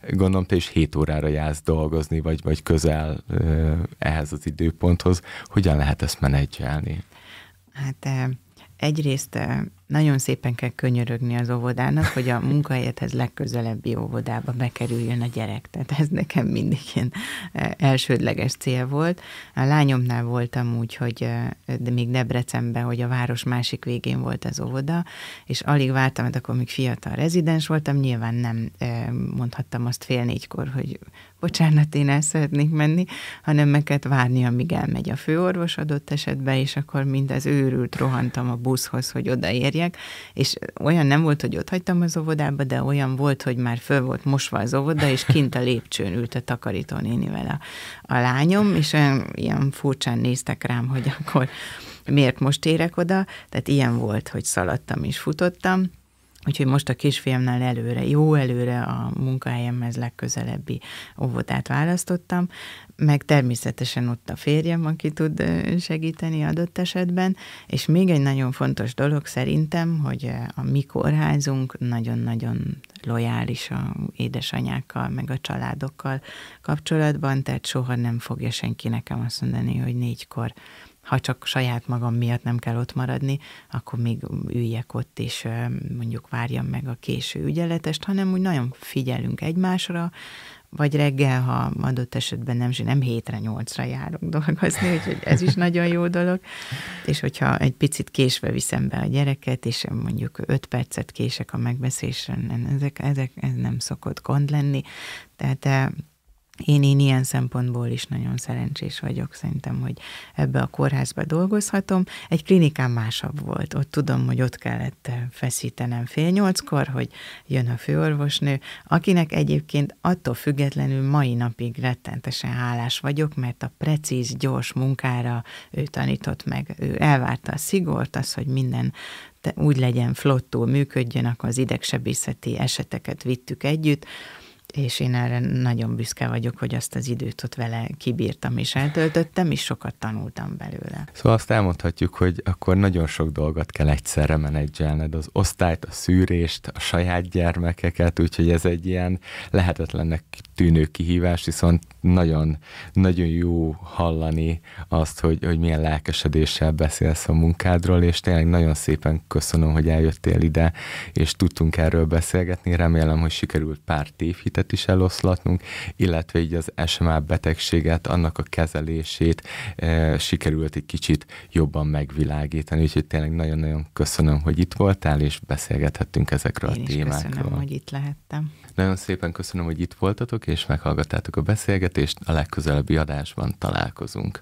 Speaker 2: gondolom te is 7 órára jársz dolgozni, vagy, vagy közel ehhez az időponthoz. Hogyan lehet ezt menedzselni?
Speaker 1: Hát egyrészt nagyon szépen kell könyörögni az óvodának, hogy a munkahelyethez legközelebbi óvodába bekerüljön a gyerek. Tehát ez nekem mindig ilyen e, elsődleges cél volt. A lányomnál voltam úgy, hogy e, de még Debrecenben, hogy a város másik végén volt az óvoda, és alig vártam, mert akkor még fiatal rezidens voltam, nyilván nem e, mondhattam azt fél négykor, hogy bocsánat, én el szeretnék menni, hanem meg kellett várni, amíg elmegy a főorvos adott esetben, és akkor mind az őrült rohantam a buszhoz, hogy odaérjen, többiek, és olyan nem volt, hogy ott hagytam az óvodába, de olyan volt, hogy már föl volt mosva az óvoda, és kint a lépcsőn ült a takarító nénivel a, a lányom, és olyan ilyen furcsán néztek rám, hogy akkor miért most érek oda, tehát ilyen volt, hogy szaladtam és futottam, Úgyhogy most a kisfiamnál előre, jó előre a munkahelyemhez legközelebbi óvodát választottam, meg természetesen ott a férjem, aki tud segíteni adott esetben, és még egy nagyon fontos dolog szerintem, hogy a mi kórházunk nagyon-nagyon lojális a édesanyákkal, meg a családokkal kapcsolatban, tehát soha nem fogja senki nekem azt mondani, hogy négykor ha csak saját magam miatt nem kell ott maradni, akkor még üljek ott, és mondjuk várjam meg a késő ügyeletest, hanem úgy nagyon figyelünk egymásra, vagy reggel, ha adott esetben nem, nem hétre, nyolcra járok dolgozni, úgyhogy ez is nagyon jó dolog. És hogyha egy picit késve viszem be a gyereket, és mondjuk öt percet kések a megbeszélésre, ezek, ezek, ez nem szokott gond lenni. Tehát én, én ilyen szempontból is nagyon szerencsés vagyok, szerintem, hogy ebbe a kórházba dolgozhatom. Egy klinikán másabb volt. Ott tudom, hogy ott kellett feszítenem fél nyolckor, hogy jön a főorvosnő, akinek egyébként attól függetlenül mai napig rettentesen hálás vagyok, mert a precíz, gyors munkára ő tanított meg. Ő elvárta a szigort, az, hogy minden úgy legyen flottul működjön, akkor az idegsebészeti eseteket vittük együtt, és én erre nagyon büszke vagyok, hogy azt az időt ott vele kibírtam és eltöltöttem, és sokat tanultam belőle.
Speaker 2: Szóval azt elmondhatjuk, hogy akkor nagyon sok dolgot kell egyszerre menedzselned, az osztályt, a szűrést, a saját gyermekeket, úgyhogy ez egy ilyen lehetetlennek tűnő kihívás, viszont nagyon, nagyon jó hallani azt, hogy, hogy milyen lelkesedéssel beszélsz a munkádról, és tényleg nagyon szépen köszönöm, hogy eljöttél ide, és tudtunk erről beszélgetni. Remélem, hogy sikerült pár tévhitet is eloszlatnunk, illetve így az SMA betegséget, annak a kezelését e, sikerült egy kicsit jobban megvilágítani, úgyhogy tényleg nagyon-nagyon köszönöm, hogy itt voltál, és beszélgethettünk ezekről
Speaker 1: Én
Speaker 2: a témákról.
Speaker 1: köszönöm, hogy itt lehettem.
Speaker 2: Nagyon szépen köszönöm, hogy itt voltatok, és meghallgattátok a beszélgetést, a legközelebbi adásban találkozunk.